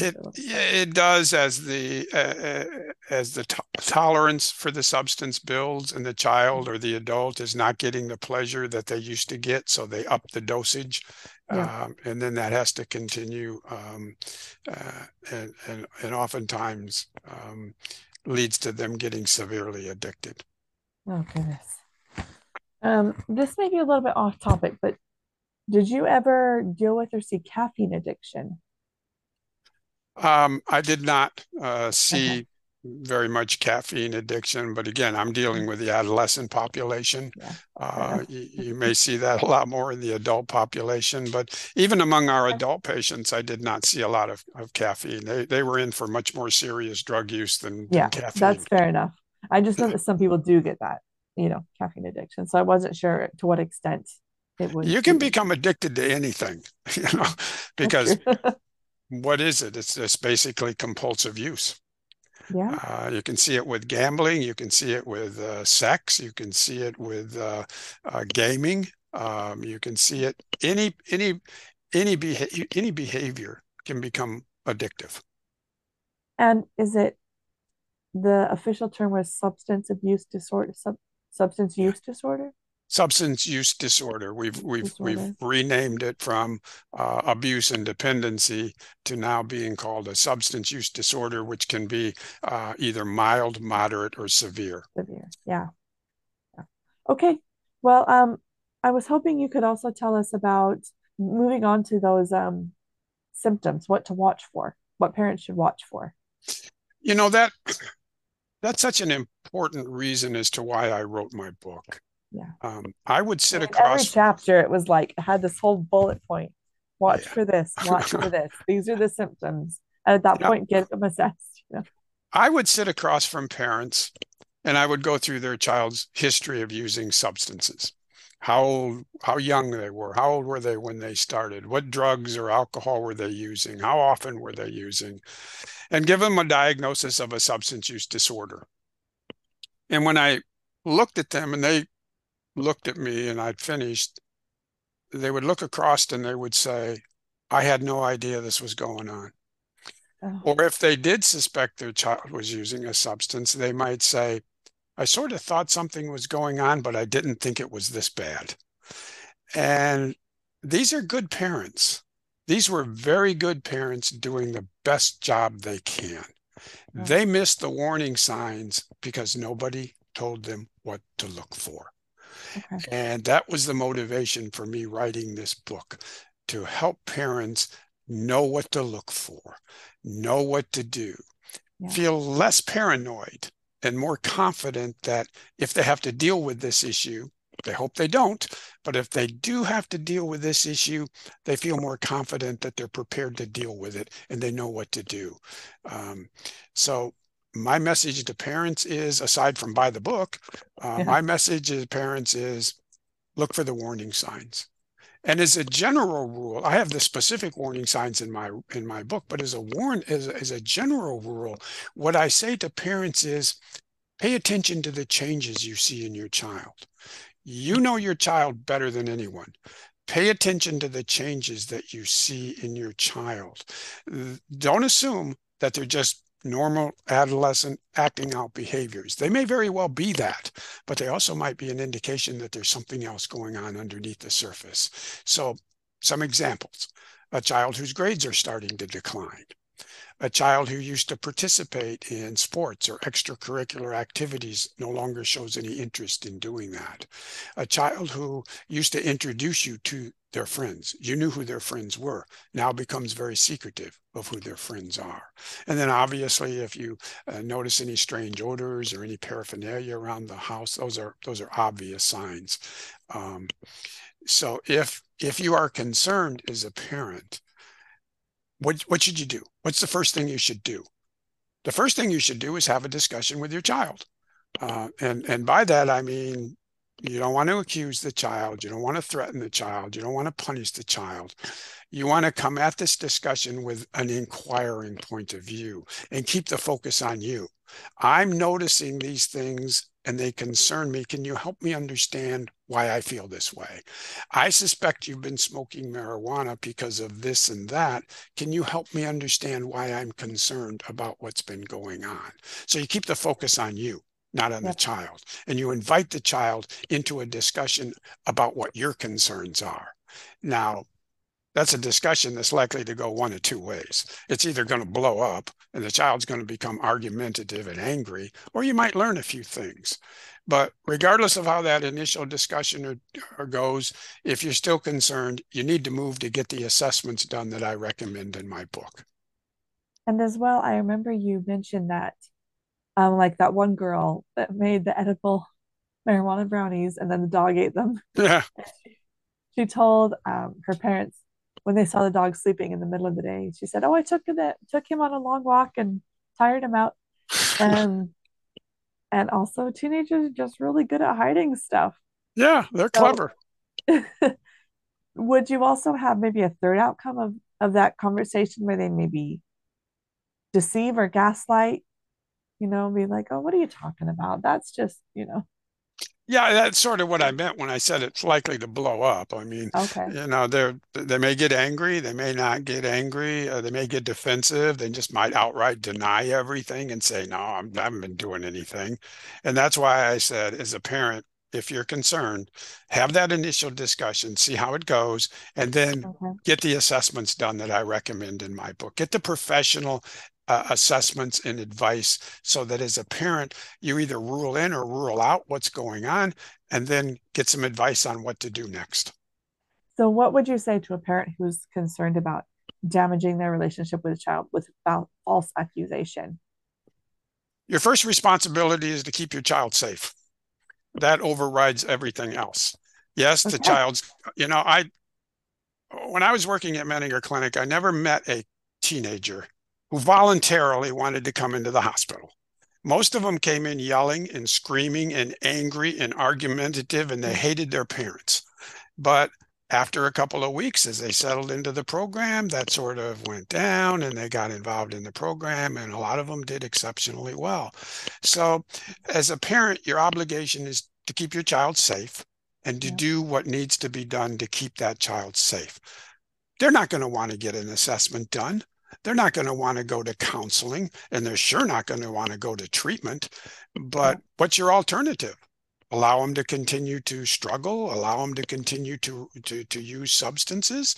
It it does as the uh, uh as the tolerance for the substance builds and the child or the adult is not getting the pleasure that they used to get so they up the dosage yeah. um, and then that has to continue um, uh, and, and and oftentimes um, leads to them getting severely addicted. Oh goodness. Um, this may be a little bit off topic but did you ever deal with or see caffeine addiction um, I did not uh, see okay. very much caffeine addiction, but again, I'm dealing with the adolescent population. Yeah. Uh, you, you, may see that a lot more in the adult population, but even among our adult patients, I did not see a lot of, of caffeine. They, they were in for much more serious drug use than, yeah, than caffeine. That's fair enough. I just know that some people do get that, you know, caffeine addiction. So I wasn't sure to what extent it was. You can become addicted to anything, you know, because what is it? It's just basically compulsive use. Yeah. Uh, you can see it with gambling. You can see it with uh, sex. You can see it with uh, uh gaming. Um, you can see it any any any behavior any behavior can become addictive. And is it the official term was substance abuse disorder? Sub, substance use disorder substance use disorder. We've we've disorder. we've renamed it from uh, abuse and dependency to now being called a substance use disorder, which can be uh, either mild, moderate, or severe. Severe, yeah. yeah. Okay. Well, um, I was hoping you could also tell us about moving on to those um, symptoms, what to watch for, what parents should watch for. You know that that's such an important reason as to why I wrote my book yeah. Um, i would sit across every chapter it was like it had this whole bullet point. Watch yeah. for this watch for this. These are the symptoms. And at that yeah. point get them assessed. You know? i would sit across from parents and i would go through their child's history of using substances. How old, how young they were how old were they when they started what drugs or alcohol were they using how often were they using and give them a diagnosis of a substance use disorder. And when i looked at them and they looked at me and I'd finished, they would look across and they would say, I had no idea this was going on. Oh. Or if they did suspect their child was using a substance, they might say, I sort of thought something was going on, but I didn't think it was this bad. And these are good parents. These were very good parents doing the best job they can. Oh. They missed the warning signs because nobody told them what to look for. Okay. And that was the motivation for me writing this book to help parents know what to look for, know what to do, yeah. feel less paranoid and more confident that if they have to deal with this issue, they hope they don't, but if they do have to deal with this issue, they feel more confident that they're prepared to deal with it and they know what to do. Um, so my message to parents is aside from buy the book uh, yeah. my message to parents is look for the warning signs. And as a general rule i have the specific warning signs in my in my book but as a warn as, as a general rule what i say to parents is pay attention to the changes you see in your child. You know your child better than anyone. Pay attention to the changes that you see in your child. Don't assume that they're just normal adolescent acting out behaviors. They may very well be that, but they also might be an indication that there's something else going on underneath the surface. So, some examples a child whose grades are starting to decline, a child who used to participate in sports or extracurricular activities no longer shows any interest in doing that. A child who used to introduce you to their friends, you knew who their friends were, now becomes very secretive of who their friends are. And then obviously, if you uh, notice any strange odors or any paraphernalia around the house, those are those are obvious signs. Um, so if if you are concerned as a parent what what should you do? What's the first thing you should do? The first thing you should do is have a discussion with your child. Uh, and and by that I mean you don't want to accuse the child. You don't want to threaten the child. You don't want to punish the child. You want to come at this discussion with an inquiring point of view and keep the focus on you. I'm noticing these things and they concern me. Can you help me understand why I feel this way? I suspect you've been smoking marijuana because of this and that. Can you help me understand why I'm concerned about what's been going on? So you keep the focus on you not on the child. And you invite the child into a discussion about what your concerns are. Now, that's a discussion that's likely to go one of two ways. It's either going to blow up and the child's going to become argumentative and angry, or you might learn a few things. But regardless of how that initial discussion or, or goes, if you're still concerned, you need to move to get the assessments done that I recommend in my book. And as well, I remember you mentioned that um, like that one girl that made the edible marijuana brownies and then the dog ate them. Yeah. she told um, her parents when they saw the dog sleeping in the middle of the day, she said, "Oh, I took him took him on a long walk and tired him out." and and also teenagers are just really good at hiding stuff. Yeah, they're so, clever. would you also have maybe a third outcome of of that conversation where they maybe deceive or gaslight you know, be like, oh, what are you talking about? That's just, you know. Yeah, that's sort of what I meant when I said it's likely to blow up. I mean, okay. you know, they they may get angry, they may not get angry, uh, they may get defensive, they just might outright deny everything and say, "No, I'm, I haven't been doing anything," and that's why I said, as a parent, if you're concerned, have that initial discussion, see how it goes, and then okay. get the assessments done that I recommend in my book. Get the professional uh, assessments and advice so that as a parent, you either rule in or rule out what's going on and then get some advice on what to do next. So, what would you say to a parent who's concerned about damaging their relationship with a child with false accusation? Your first responsibility is to keep your child safe. That overrides everything else. Yes, okay. the child's, you know, I, when I was working at Menninger Clinic, I never met a teenager who voluntarily wanted to come into the hospital. Most of them came in yelling and screaming and angry and argumentative, and they mm. hated their parents. But after a couple of weeks, as they settled into the program, that sort of went down and they got involved in the program, and a lot of them did exceptionally well. So, as a parent, your obligation is to keep your child safe and to yeah. do what needs to be done to keep that child safe. They're not going to want to get an assessment done they're not going to want to go to counseling and they're sure not going to want to go to treatment. But what's your alternative? Allow them to continue to struggle, allow them to continue to, to, to use substances.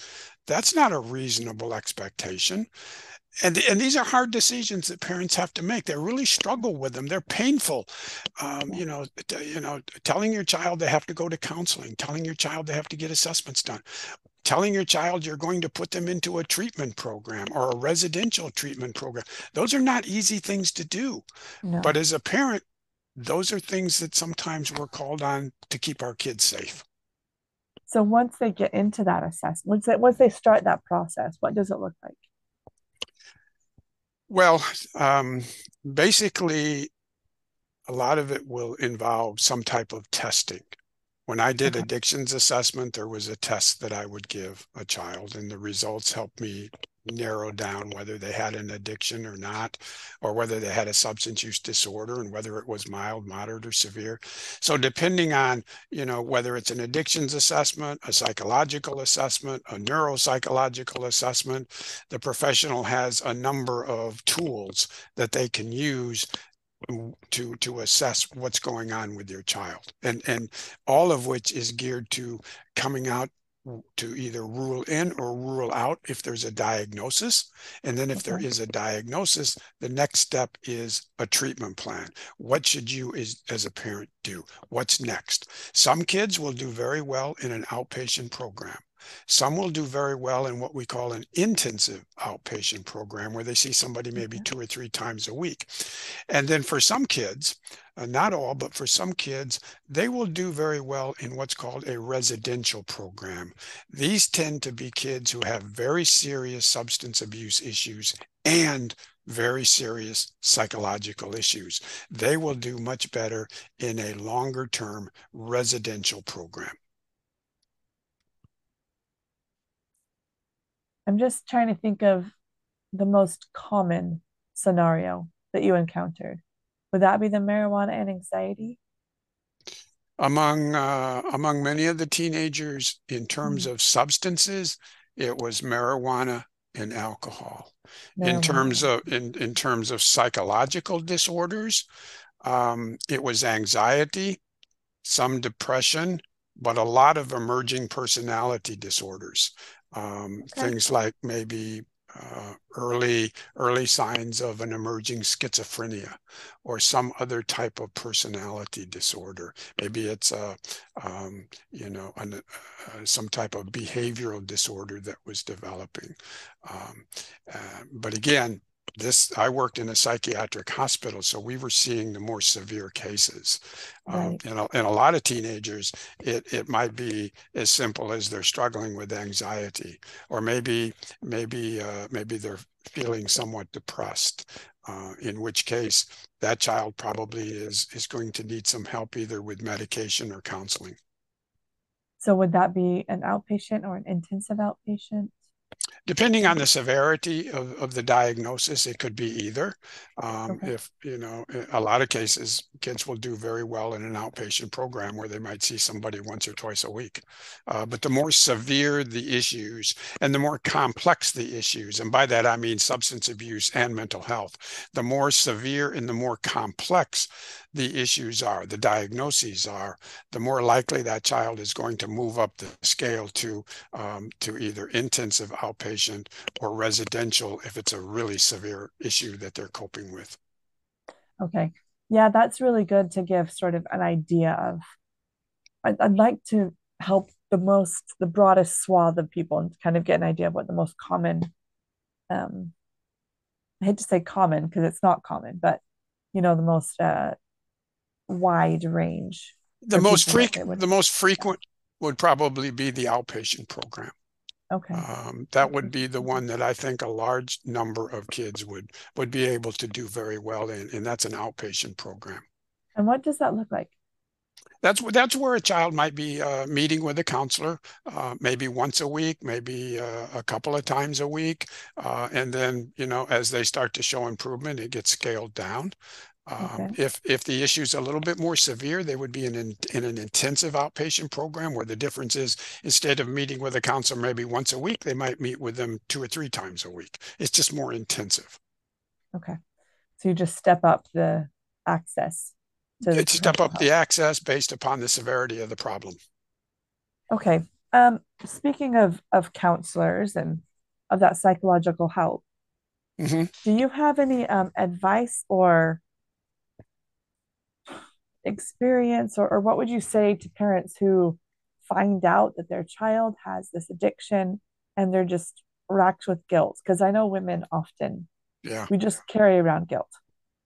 That's not a reasonable expectation. And, and these are hard decisions that parents have to make. They really struggle with them. They're painful. Um, you know, you know, telling your child they have to go to counseling, telling your child they have to get assessments done telling your child you're going to put them into a treatment program or a residential treatment program. Those are not easy things to do. No. But as a parent, those are things that sometimes we're called on to keep our kids safe. So once they get into that assessment, once they, once they start that process, what does it look like? Well, um, basically, a lot of it will involve some type of testing. When I did addictions assessment, there was a test that I would give a child, and the results helped me narrow down whether they had an addiction or not, or whether they had a substance use disorder and whether it was mild, moderate, or severe. So depending on, you know, whether it's an addictions assessment, a psychological assessment, a neuropsychological assessment, the professional has a number of tools that they can use to to assess what's going on with your child. And and all of which is geared to coming out to either rule in or rule out if there's a diagnosis. And then if there is a diagnosis the next step is a treatment plan. What should you as, as a parent do? What's next? Some kids will do very well in an outpatient program Some will do very well in what we call an intensive outpatient program where they see somebody maybe two or three times a week. And then for some kids, uh, not all, but for some kids, they will do very well in what's called a residential program. These tend to be kids who have very serious substance abuse issues and very serious psychological issues. They will do much better in a longer term residential program. I'm just trying to think of the most common scenario that you encountered. Would that be the marijuana and anxiety? Among uh, among many of the teenagers, in terms mm. of substances, it was marijuana and alcohol. Marijuana. In terms of in, in terms of psychological disorders, um, it was anxiety, some depression, but a lot of emerging personality disorders. Um, okay. Things like maybe uh, early early signs of an emerging schizophrenia or some other type of personality disorder. Maybe it's a um, you know an, uh, some type of behavioral disorder that was developing. Um, uh, but again, this I worked in a psychiatric hospital, so we were seeing the more severe cases. Um, right. Um, and, a, and a lot of teenagers, it it might be as simple as they're struggling with anxiety, or maybe maybe uh, maybe they're feeling somewhat depressed. Uh, in which case, that child probably is is going to need some help either with medication or counseling. So would that be an outpatient or an intensive outpatient? Depending on the severity of, of the diagnosis, it could be either. Um, okay. If, you know, a lot of cases, kids will do very well in an outpatient program where they might see somebody once or twice a week. Uh, but the more severe the issues and the more complex the issues, and by that I mean substance abuse and mental health, the more severe and the more complex the issues are, the diagnoses are, the more likely that child is going to move up the scale to um, to either intensive outpatient or residential if it's a really severe issue that they're coping with. Okay. Yeah, that's really good to give sort of an idea of. I'd, I'd like to help the most, the broadest swath of people and kind of get an idea of what the most common, um, I hate to say common because it's not common, but you know, the most uh, wide range. The most frequent, the most frequent would probably be the outpatient program. Okay. Um, that would be the one that I think a large number of kids would would be able to do very well in, and that's an outpatient program. And what does that look like? That's that's where a child might be uh, meeting with a counselor, uh, maybe once a week, maybe uh, a couple of times a week, uh, and then you know as they start to show improvement, it gets scaled down. Um, okay. If if the issue is a little bit more severe, they would be in an, in an intensive outpatient program where the difference is instead of meeting with a counselor maybe once a week, they might meet with them two or three times a week. It's just more intensive. Okay, so you just step up the access to the step up health. the access based upon the severity of the problem. Okay. Um, speaking of of counselors and of that psychological help, mm-hmm. do you have any um, advice or experience or, or what would you say to parents who find out that their child has this addiction and they're just racked with guilt? Because i know women often yeah. we just carry around guilt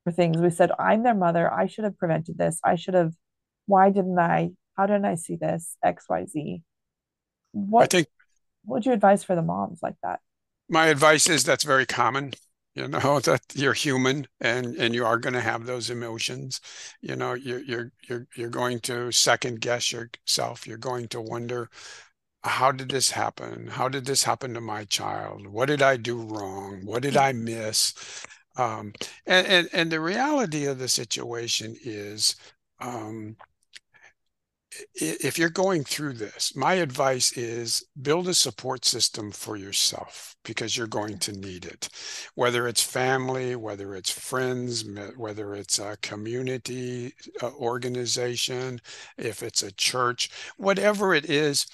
for things. We said i'm their mother. I should have prevented this. I should have why didn't i? How didn't i see this? Xyz what i think what would you advise for the moms like that? My advice is that's very common you know that you're human and and you are going to have those emotions. You know you're you're you're you're going to second guess yourself. You're going to wonder how did this happen? How did this happen to my child? What did i do wrong? What did i miss? Um, and, and and the reality of the situation is um, if you're going through this, my advice is build a support system for yourself because you're going to need it. Whether it's family, whether it's friends, whether it's a community uh, organization, if it's a church, whatever it is,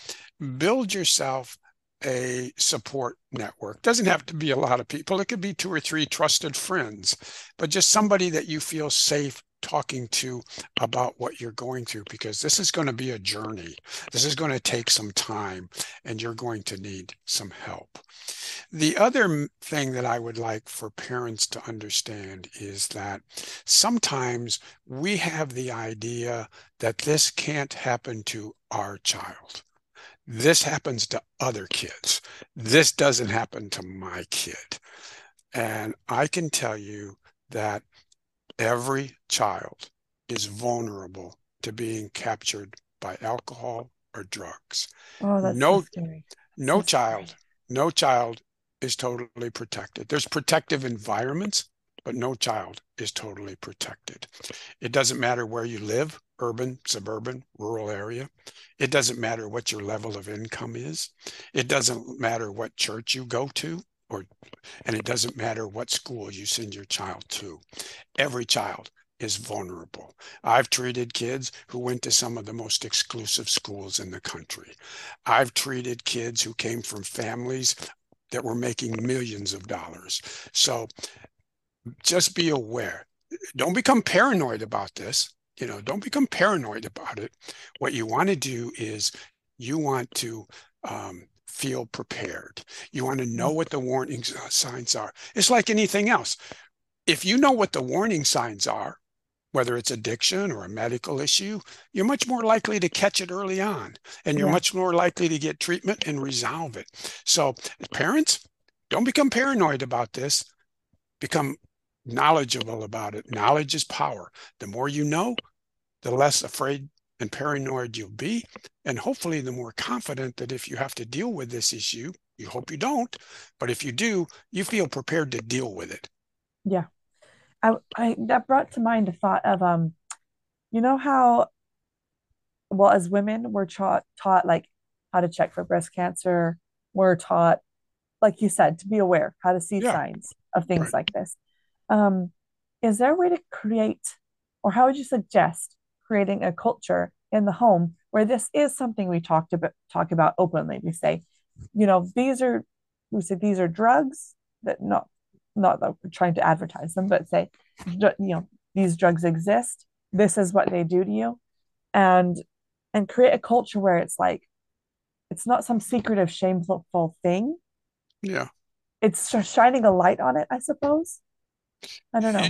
build yourself a support network. Doesn't have to be a lot of people. It could be two or three trusted friends, but just somebody that you feel safe talking to about what you're going through because this is going to be a journey. This is going to take some time and you're going to need some help. The other thing that I would like for parents to understand is that sometimes we have the idea that this can't happen to our child. This happens to other kids. This doesn't happen to my kid. And I can tell you that every child is vulnerable to being captured by alcohol or drugs. Oh, that's no, so no child, no child is totally protected. There's protective environments, but no child is totally protected. It doesn't matter where you live, urban, suburban, rural area. It doesn't matter what your level of income is. It doesn't matter what church you go to or and it doesn't matter what school you send your child to. Every child is vulnerable. I've treated kids who went to some of the most exclusive schools in the country. I've treated kids who came from families that were making millions of dollars. So just be aware. Don't become paranoid about this. You know, don't become paranoid about it. What you want to do is you want to um, feel prepared. You want to know mm-hmm. what the warning signs are. It's like anything else. If you know what the warning signs are, whether it's addiction or a medical issue, you're much more likely to catch it early on and you're yeah. much more likely to get treatment and resolve it. So, parents, don't become paranoid about this. Become knowledgeable about it. Knowledge is power. The more you know, the less afraid and paranoid you'll be. And hopefully, the more confident that if you have to deal with this issue, you hope you don't, but if you do, you feel prepared to deal with it. Yeah. I, I that brought to mind a thought of um, you know how well as women we're taught taught like how to check for breast cancer, we're taught, like you said, to be aware, how to see yeah. signs of things right. like this. Um, is there a way to create, or how would you suggest creating a culture in the home where this is something we talked about talk about openly. We say, you know, these are we say these are drugs that not not that we're trying to advertise them, but say, you know, these drugs exist. This is what they do to you, and and create a culture where it's like it's not some secretive, shameful thing. Yeah, it's shining a light on it, I suppose. I don't know.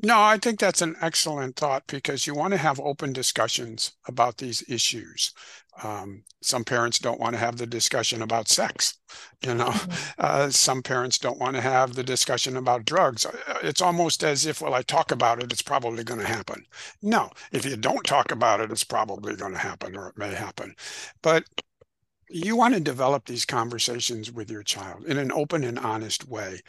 No, I think that's an excellent thought because you want to have open discussions about these issues. Um, some parents don't want to have the discussion about sex. You know, mm-hmm. uh, some parents don't want to have the discussion about drugs. Uh, it's almost as if, well, I talk about it, it's probably going to happen. No, if you don't talk about it, it's probably going to happen or it may happen. But you want to develop these conversations with your child in an open and honest way.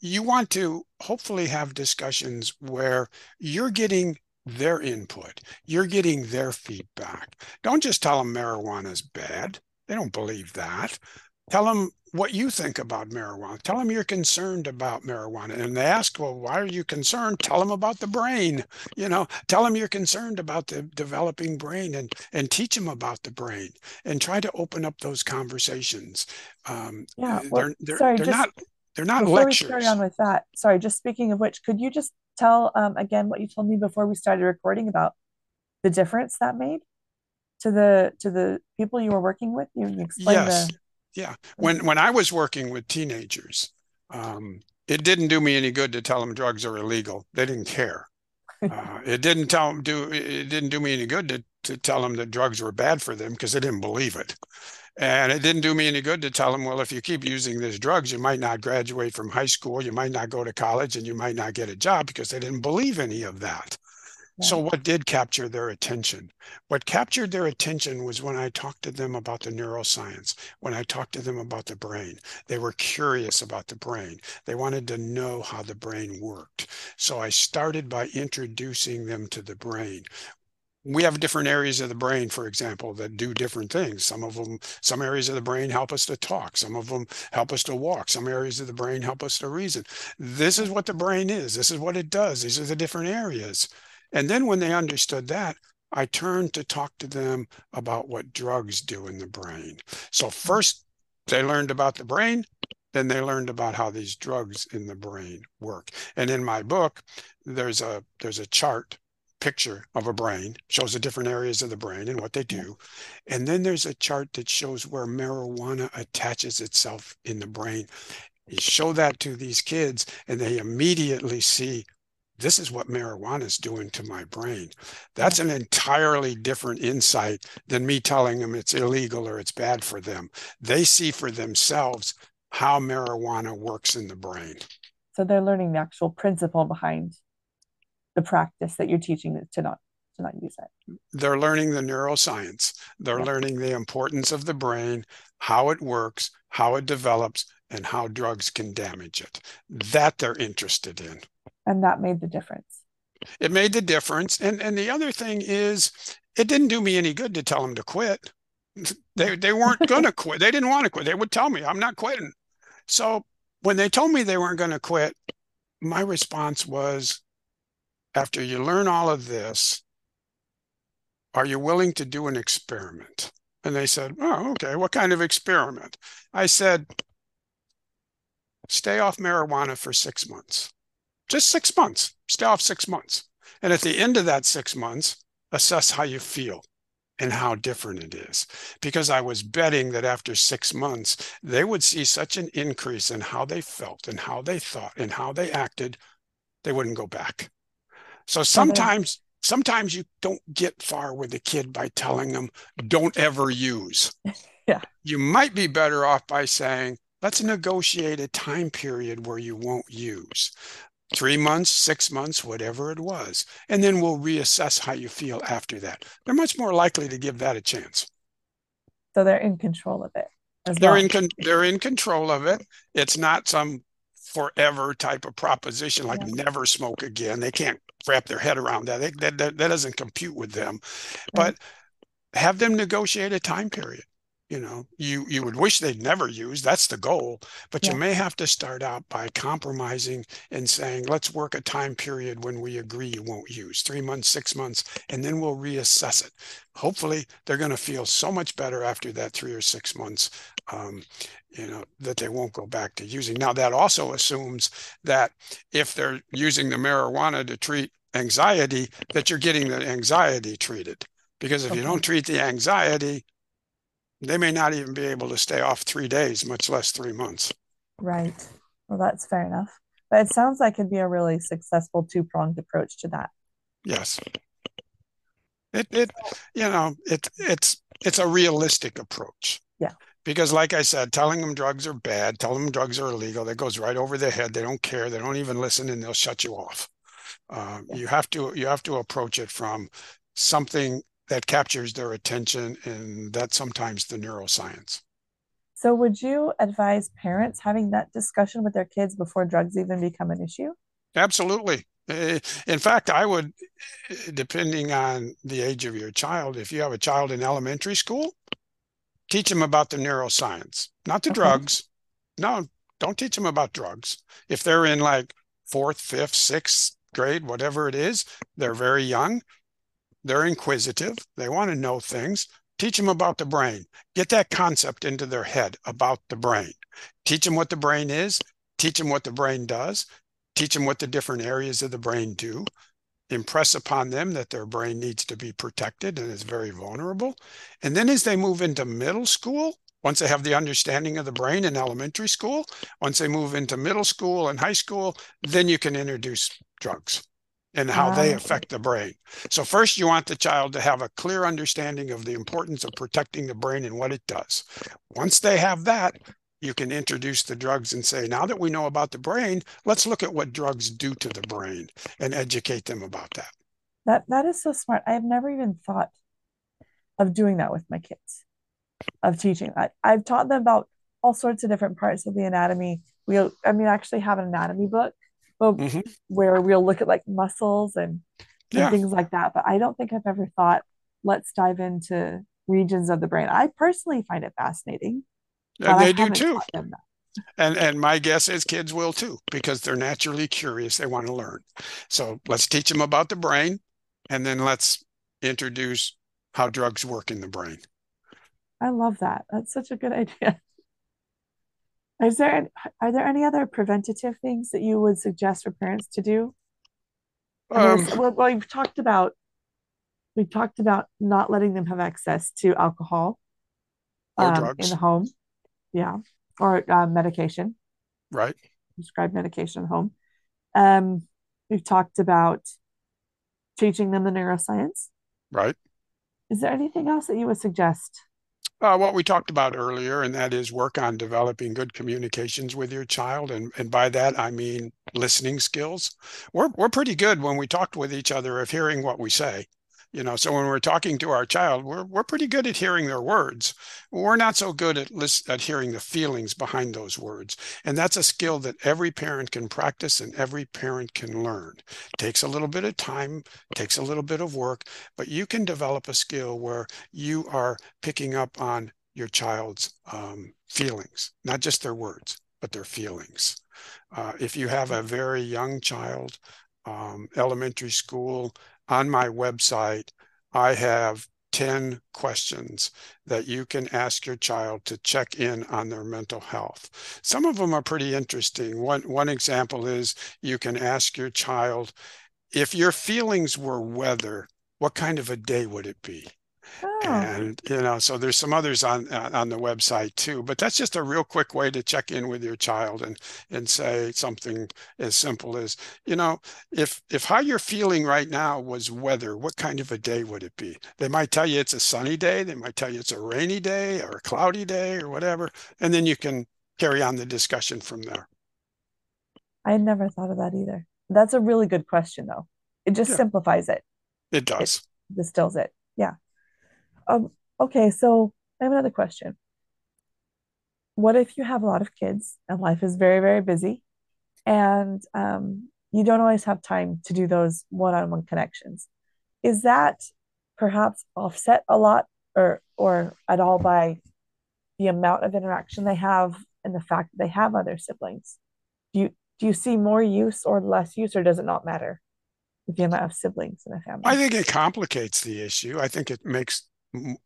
You want to hopefully have discussions where you're getting their input, you're getting their feedback. Don't just tell them marijuana is bad. They don't believe that. Tell them what you think about marijuana. Tell them you're concerned about marijuana. And they ask, well, why are you concerned? Tell them about the brain. You know, tell them you're concerned about the developing brain and, and teach them about the brain and try to open up those conversations. Um, yeah. Well, they're, they're, sorry, they're just, not, they're not before lectures. we carry on with that, sorry, just speaking of which, could you just tell um, again what you told me before we started recording about the difference that made to the to the people you were working with? You explained yes. the yeah. When when I was working with teenagers, um, it didn't do me any good to tell them drugs are illegal. They didn't care. Uh, it didn't tell them do it didn't do me any good to to tell them that drugs were bad for them because they didn't believe it. And it didn't do me any good to tell them, well, if you keep using these drugs, you might not graduate from high school, you might not go to college, and you might not get a job because they didn't believe any of that. So, what did capture their attention? What captured their attention was when I talked to them about the neuroscience, when I talked to them about the brain. They were curious about the brain. They wanted to know how the brain worked. So, I started by introducing them to the brain. We have different areas of the brain for example that do different things. Some of them some areas of the brain help us to talk. Some of them help us to walk. Some areas of the brain help us to reason. This is what the brain is. This is what it does. These are the different areas and then when they understood that, I turned to talk to them about what drugs do in the brain. So first they learned about the brain, then they learned about how these drugs in the brain work. And in my book, there's a there's a chart picture of a brain, shows the different areas of the brain and what they do. And then there's a chart that shows where marijuana attaches itself in the brain. You show that to these kids, and they immediately see this is what marijuana is doing to my brain. That's an entirely different insight than me telling them it's illegal or it's bad for them. They see for themselves how marijuana works in the brain. So they're learning the actual principle behind the practice that you're teaching to not to not use it. They're learning the neuroscience. They're yeah. learning the importance of the brain, how it works, how it develops, and how drugs can damage it. That they're interested in. And that made the difference. It made the difference. And and the other thing is it didn't do me any good to tell them to quit. They they weren't gonna quit. They didn't want to quit. They would tell me, I'm not quitting. So when they told me they weren't going to quit, my response was, after you learn all of this, are you willing to do an experiment? And they said, Oh, okay. What kind of experiment? I said, Stay off marijuana for six months. Just six months. Stay off six months. And at the end of that six months, assess how you feel and how different it is. Because I was betting that after six months, they would see such an increase in how they felt and how they thought and how they acted, they wouldn't go back. So mm-hmm. sometimes, sometimes you don't get far with a kid by telling them, don't ever use. yeah. You might be better off by saying, let's negotiate a time period where you won't use three months, six months, whatever it was. And then we'll reassess how you feel after that. They're much more likely to give that a chance. So they're in control of it. they're well. in con- they're in control of it. It's not some forever type of proposition like yeah. never smoke again. They can't wrap their head around that. They, that, that, that doesn't compute with them. Right. But have them negotiate a time period you know you you would wish they'd never use that's the goal but yeah. you may have to start out by compromising and saying let's work a time period when we agree you won't use three months six months and then we'll reassess it hopefully they're going to feel so much better after that three or six months um, you know that they won't go back to using now that also assumes that if they're using the marijuana to treat anxiety that you're getting the anxiety treated because if okay. you don't treat the anxiety they may not even be able to stay off three days, much less three months. Right. Well, that's fair enough. But it sounds like it'd be a really successful two pronged approach to that. Yes. It it you know it it's it's a realistic approach. Yeah. Because like I said, telling them drugs are bad, telling them drugs are illegal, that goes right over their head. They don't care. They don't even listen, and they'll shut you off. Uh, yeah. You have to you have to approach it from something that captures their attention, and that's sometimes the neuroscience. So, would you advise parents having that discussion with their kids before drugs even become an issue? Absolutely. In fact, I would, depending on the age of your child, if you have a child in elementary school, teach them about the neuroscience, not the okay. drugs. No, don't teach them about drugs. If they're in like fourth, fifth, sixth grade, whatever it is, they're very young. They're inquisitive. They want to know things. Teach them about the brain. Get that concept into their head about the brain. Teach them what the brain is. Teach them what the brain does. Teach them what the different areas of the brain do. Impress upon them that their brain needs to be protected and is very vulnerable. And then as they move into middle school, once they have the understanding of the brain in elementary school, once they move into middle school and high school, then you can introduce drugs and how they affect the brain. So, first, you want the child to have a clear understanding of the importance of protecting the brain and what it does. Once they have that, you can introduce the drugs and say, now that we know about the brain, let's look at what drugs do to the brain and educate them about that. That that is so smart. I have never even thought of doing that with my kids, of teaching. I, I've taught them about all sorts of different parts of the anatomy. We, I mean, I actually have an anatomy book but mm-hmm. where we'll look at like muscles and, and yeah. things like that. But I don't think I've ever thought, let's dive into regions of the brain. I personally find it fascinating. And they do too. And and my guess is kids will too, because they're naturally curious. They want to learn. So let's teach them about the brain, and then let's introduce how drugs work in the brain. I love that. That's such a good idea. Is there are there any other preventative things that you would suggest for parents to do? Um, well, well, we've talked about we talked about not letting them have access to alcohol um, in the home, yeah, or uh, medication, right? Prescribed medication at home. Um, we've talked about teaching them the neuroscience, right? Is there anything else that you would suggest? Uh, what we talked about earlier, and that is work on developing good communications with your child. And, and by that, I mean listening skills. We're, we're pretty good when we talk with each other of hearing what we say you know so when we're talking to our child we're, we're pretty good at hearing their words. We're not so good at list, at hearing the feelings behind those words. And that's a skill that every parent can practice and every parent can learn. It takes a little bit of time takes a little bit of work but you can develop a skill where you are picking up on your child's um, feelings not just their words but their feelings. Uh, if you have a very young child um, elementary school on my website, I have 10 questions that you can ask your child to check in on their mental health. Some of them are pretty interesting. One, one example is you can ask your child, if your feelings were weather, what kind of a day would it be? Oh. And you know, so there's some others on uh, on the website too. But that's just a real quick way to check in with your child and and say something as simple as, you know, if if how you're feeling right now was weather, what kind of a day would it be? They might tell you it's a sunny day. They might tell you it's a rainy day or a cloudy day or whatever, and then you can carry on the discussion from there. I never thought of that either. That's a really good question, though. It just yeah. simplifies it. It does. It distills it. Um, okay, so I have another question. What if you have a lot of kids and life is very, very busy and um, you don't always have time to do those one-on-one connections? Is that perhaps offset a lot or or at all by the amount of interaction they have and the fact that they have other siblings? Do you do you see more use or less use, or does it not matter the amount of siblings in a family? I think it complicates the issue. I think it makes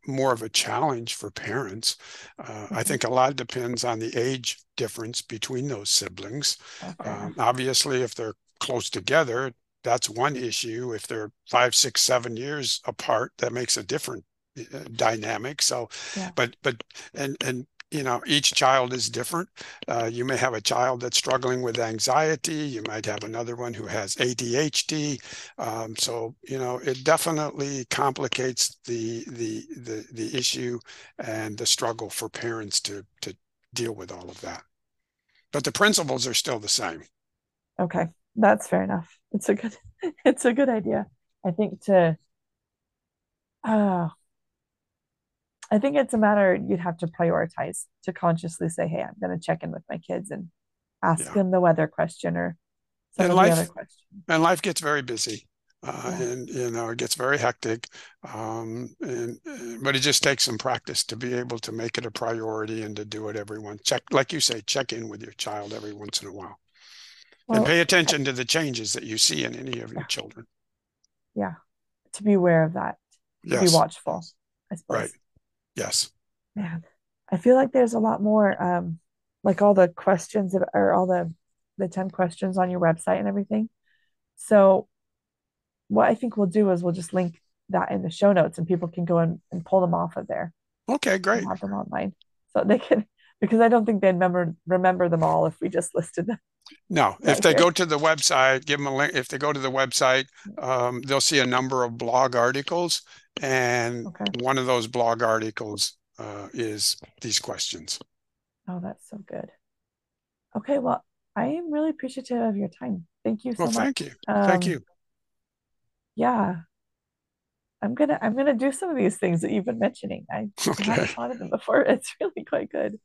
more of a challenge for parents. Uh, mm-hmm. I think a lot depends on the age difference between those siblings. Okay. Um, obviously, if they're close together, that's one issue. If they're five, six, seven years apart, that makes a different uh, dynamic. So, yeah. but but and and you know each child is different. Uh, you may have a child that's struggling with anxiety. You might have another one who has adhd um, so you know it definitely complicates the the the, the issue and the struggle for parents to to deal with all of that. But the principles are still the same. Okay. That's fair enough. It's a good it's a good idea i think to uh I think it's a matter you'd have to prioritize to consciously say, "Hey, I'm going to check in with my kids and ask yeah. them the weather question or some and of life, the other questions." And life gets very busy, uh, yeah. and you know it gets very hectic. Um, and but it just takes some practice to be able to make it a priority and to do it every once. Check, like you say, check in with your child every once in a while, well, and pay attention to the changes that you see in any of your children. Yeah, to be aware of that. To yes. be watchful. I suppose. Right. Yes. Man, I feel like there's a lot more, um, like all the questions or all the the 10 questions on your website and everything. So what I think we'll do is we'll just link that in the show notes and people can go and, and pull them off of there. Okay, great. Have them online. So they can because I don't think they'd remember remember them all if we just listed them. No, if they go to the website, give them a link. If they go to the website, um, they'll see a number of blog articles, and okay. one of those blog articles uh, is these questions. Oh, that's so good. Okay, well, I am really appreciative of your time. Thank you so well, much. Thank you. Um, thank you. Yeah. I'm gonna I'm gonna do some of these things that you've been mentioning. I okay. haven't thought of them before. It's really quite good.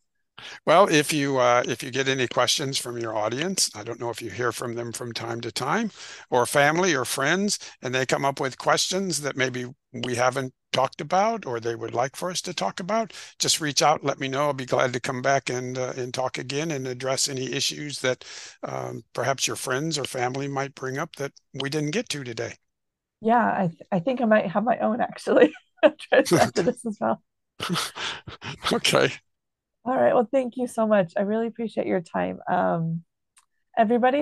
Well, if you uh, if you get any questions from your audience, I don't know if you hear from them from time to time, or family or friends, and they come up with questions that maybe we haven't talked about or they would like for us to talk about, just reach out. Let me know. I'll be glad to come back and uh, and talk again and address any issues that um, perhaps your friends or family might bring up that we didn't get to today. Yeah, I th- I think I might have my own actually after this as well. okay. All right. Well, thank you so much. I really appreciate your time. Um, everybody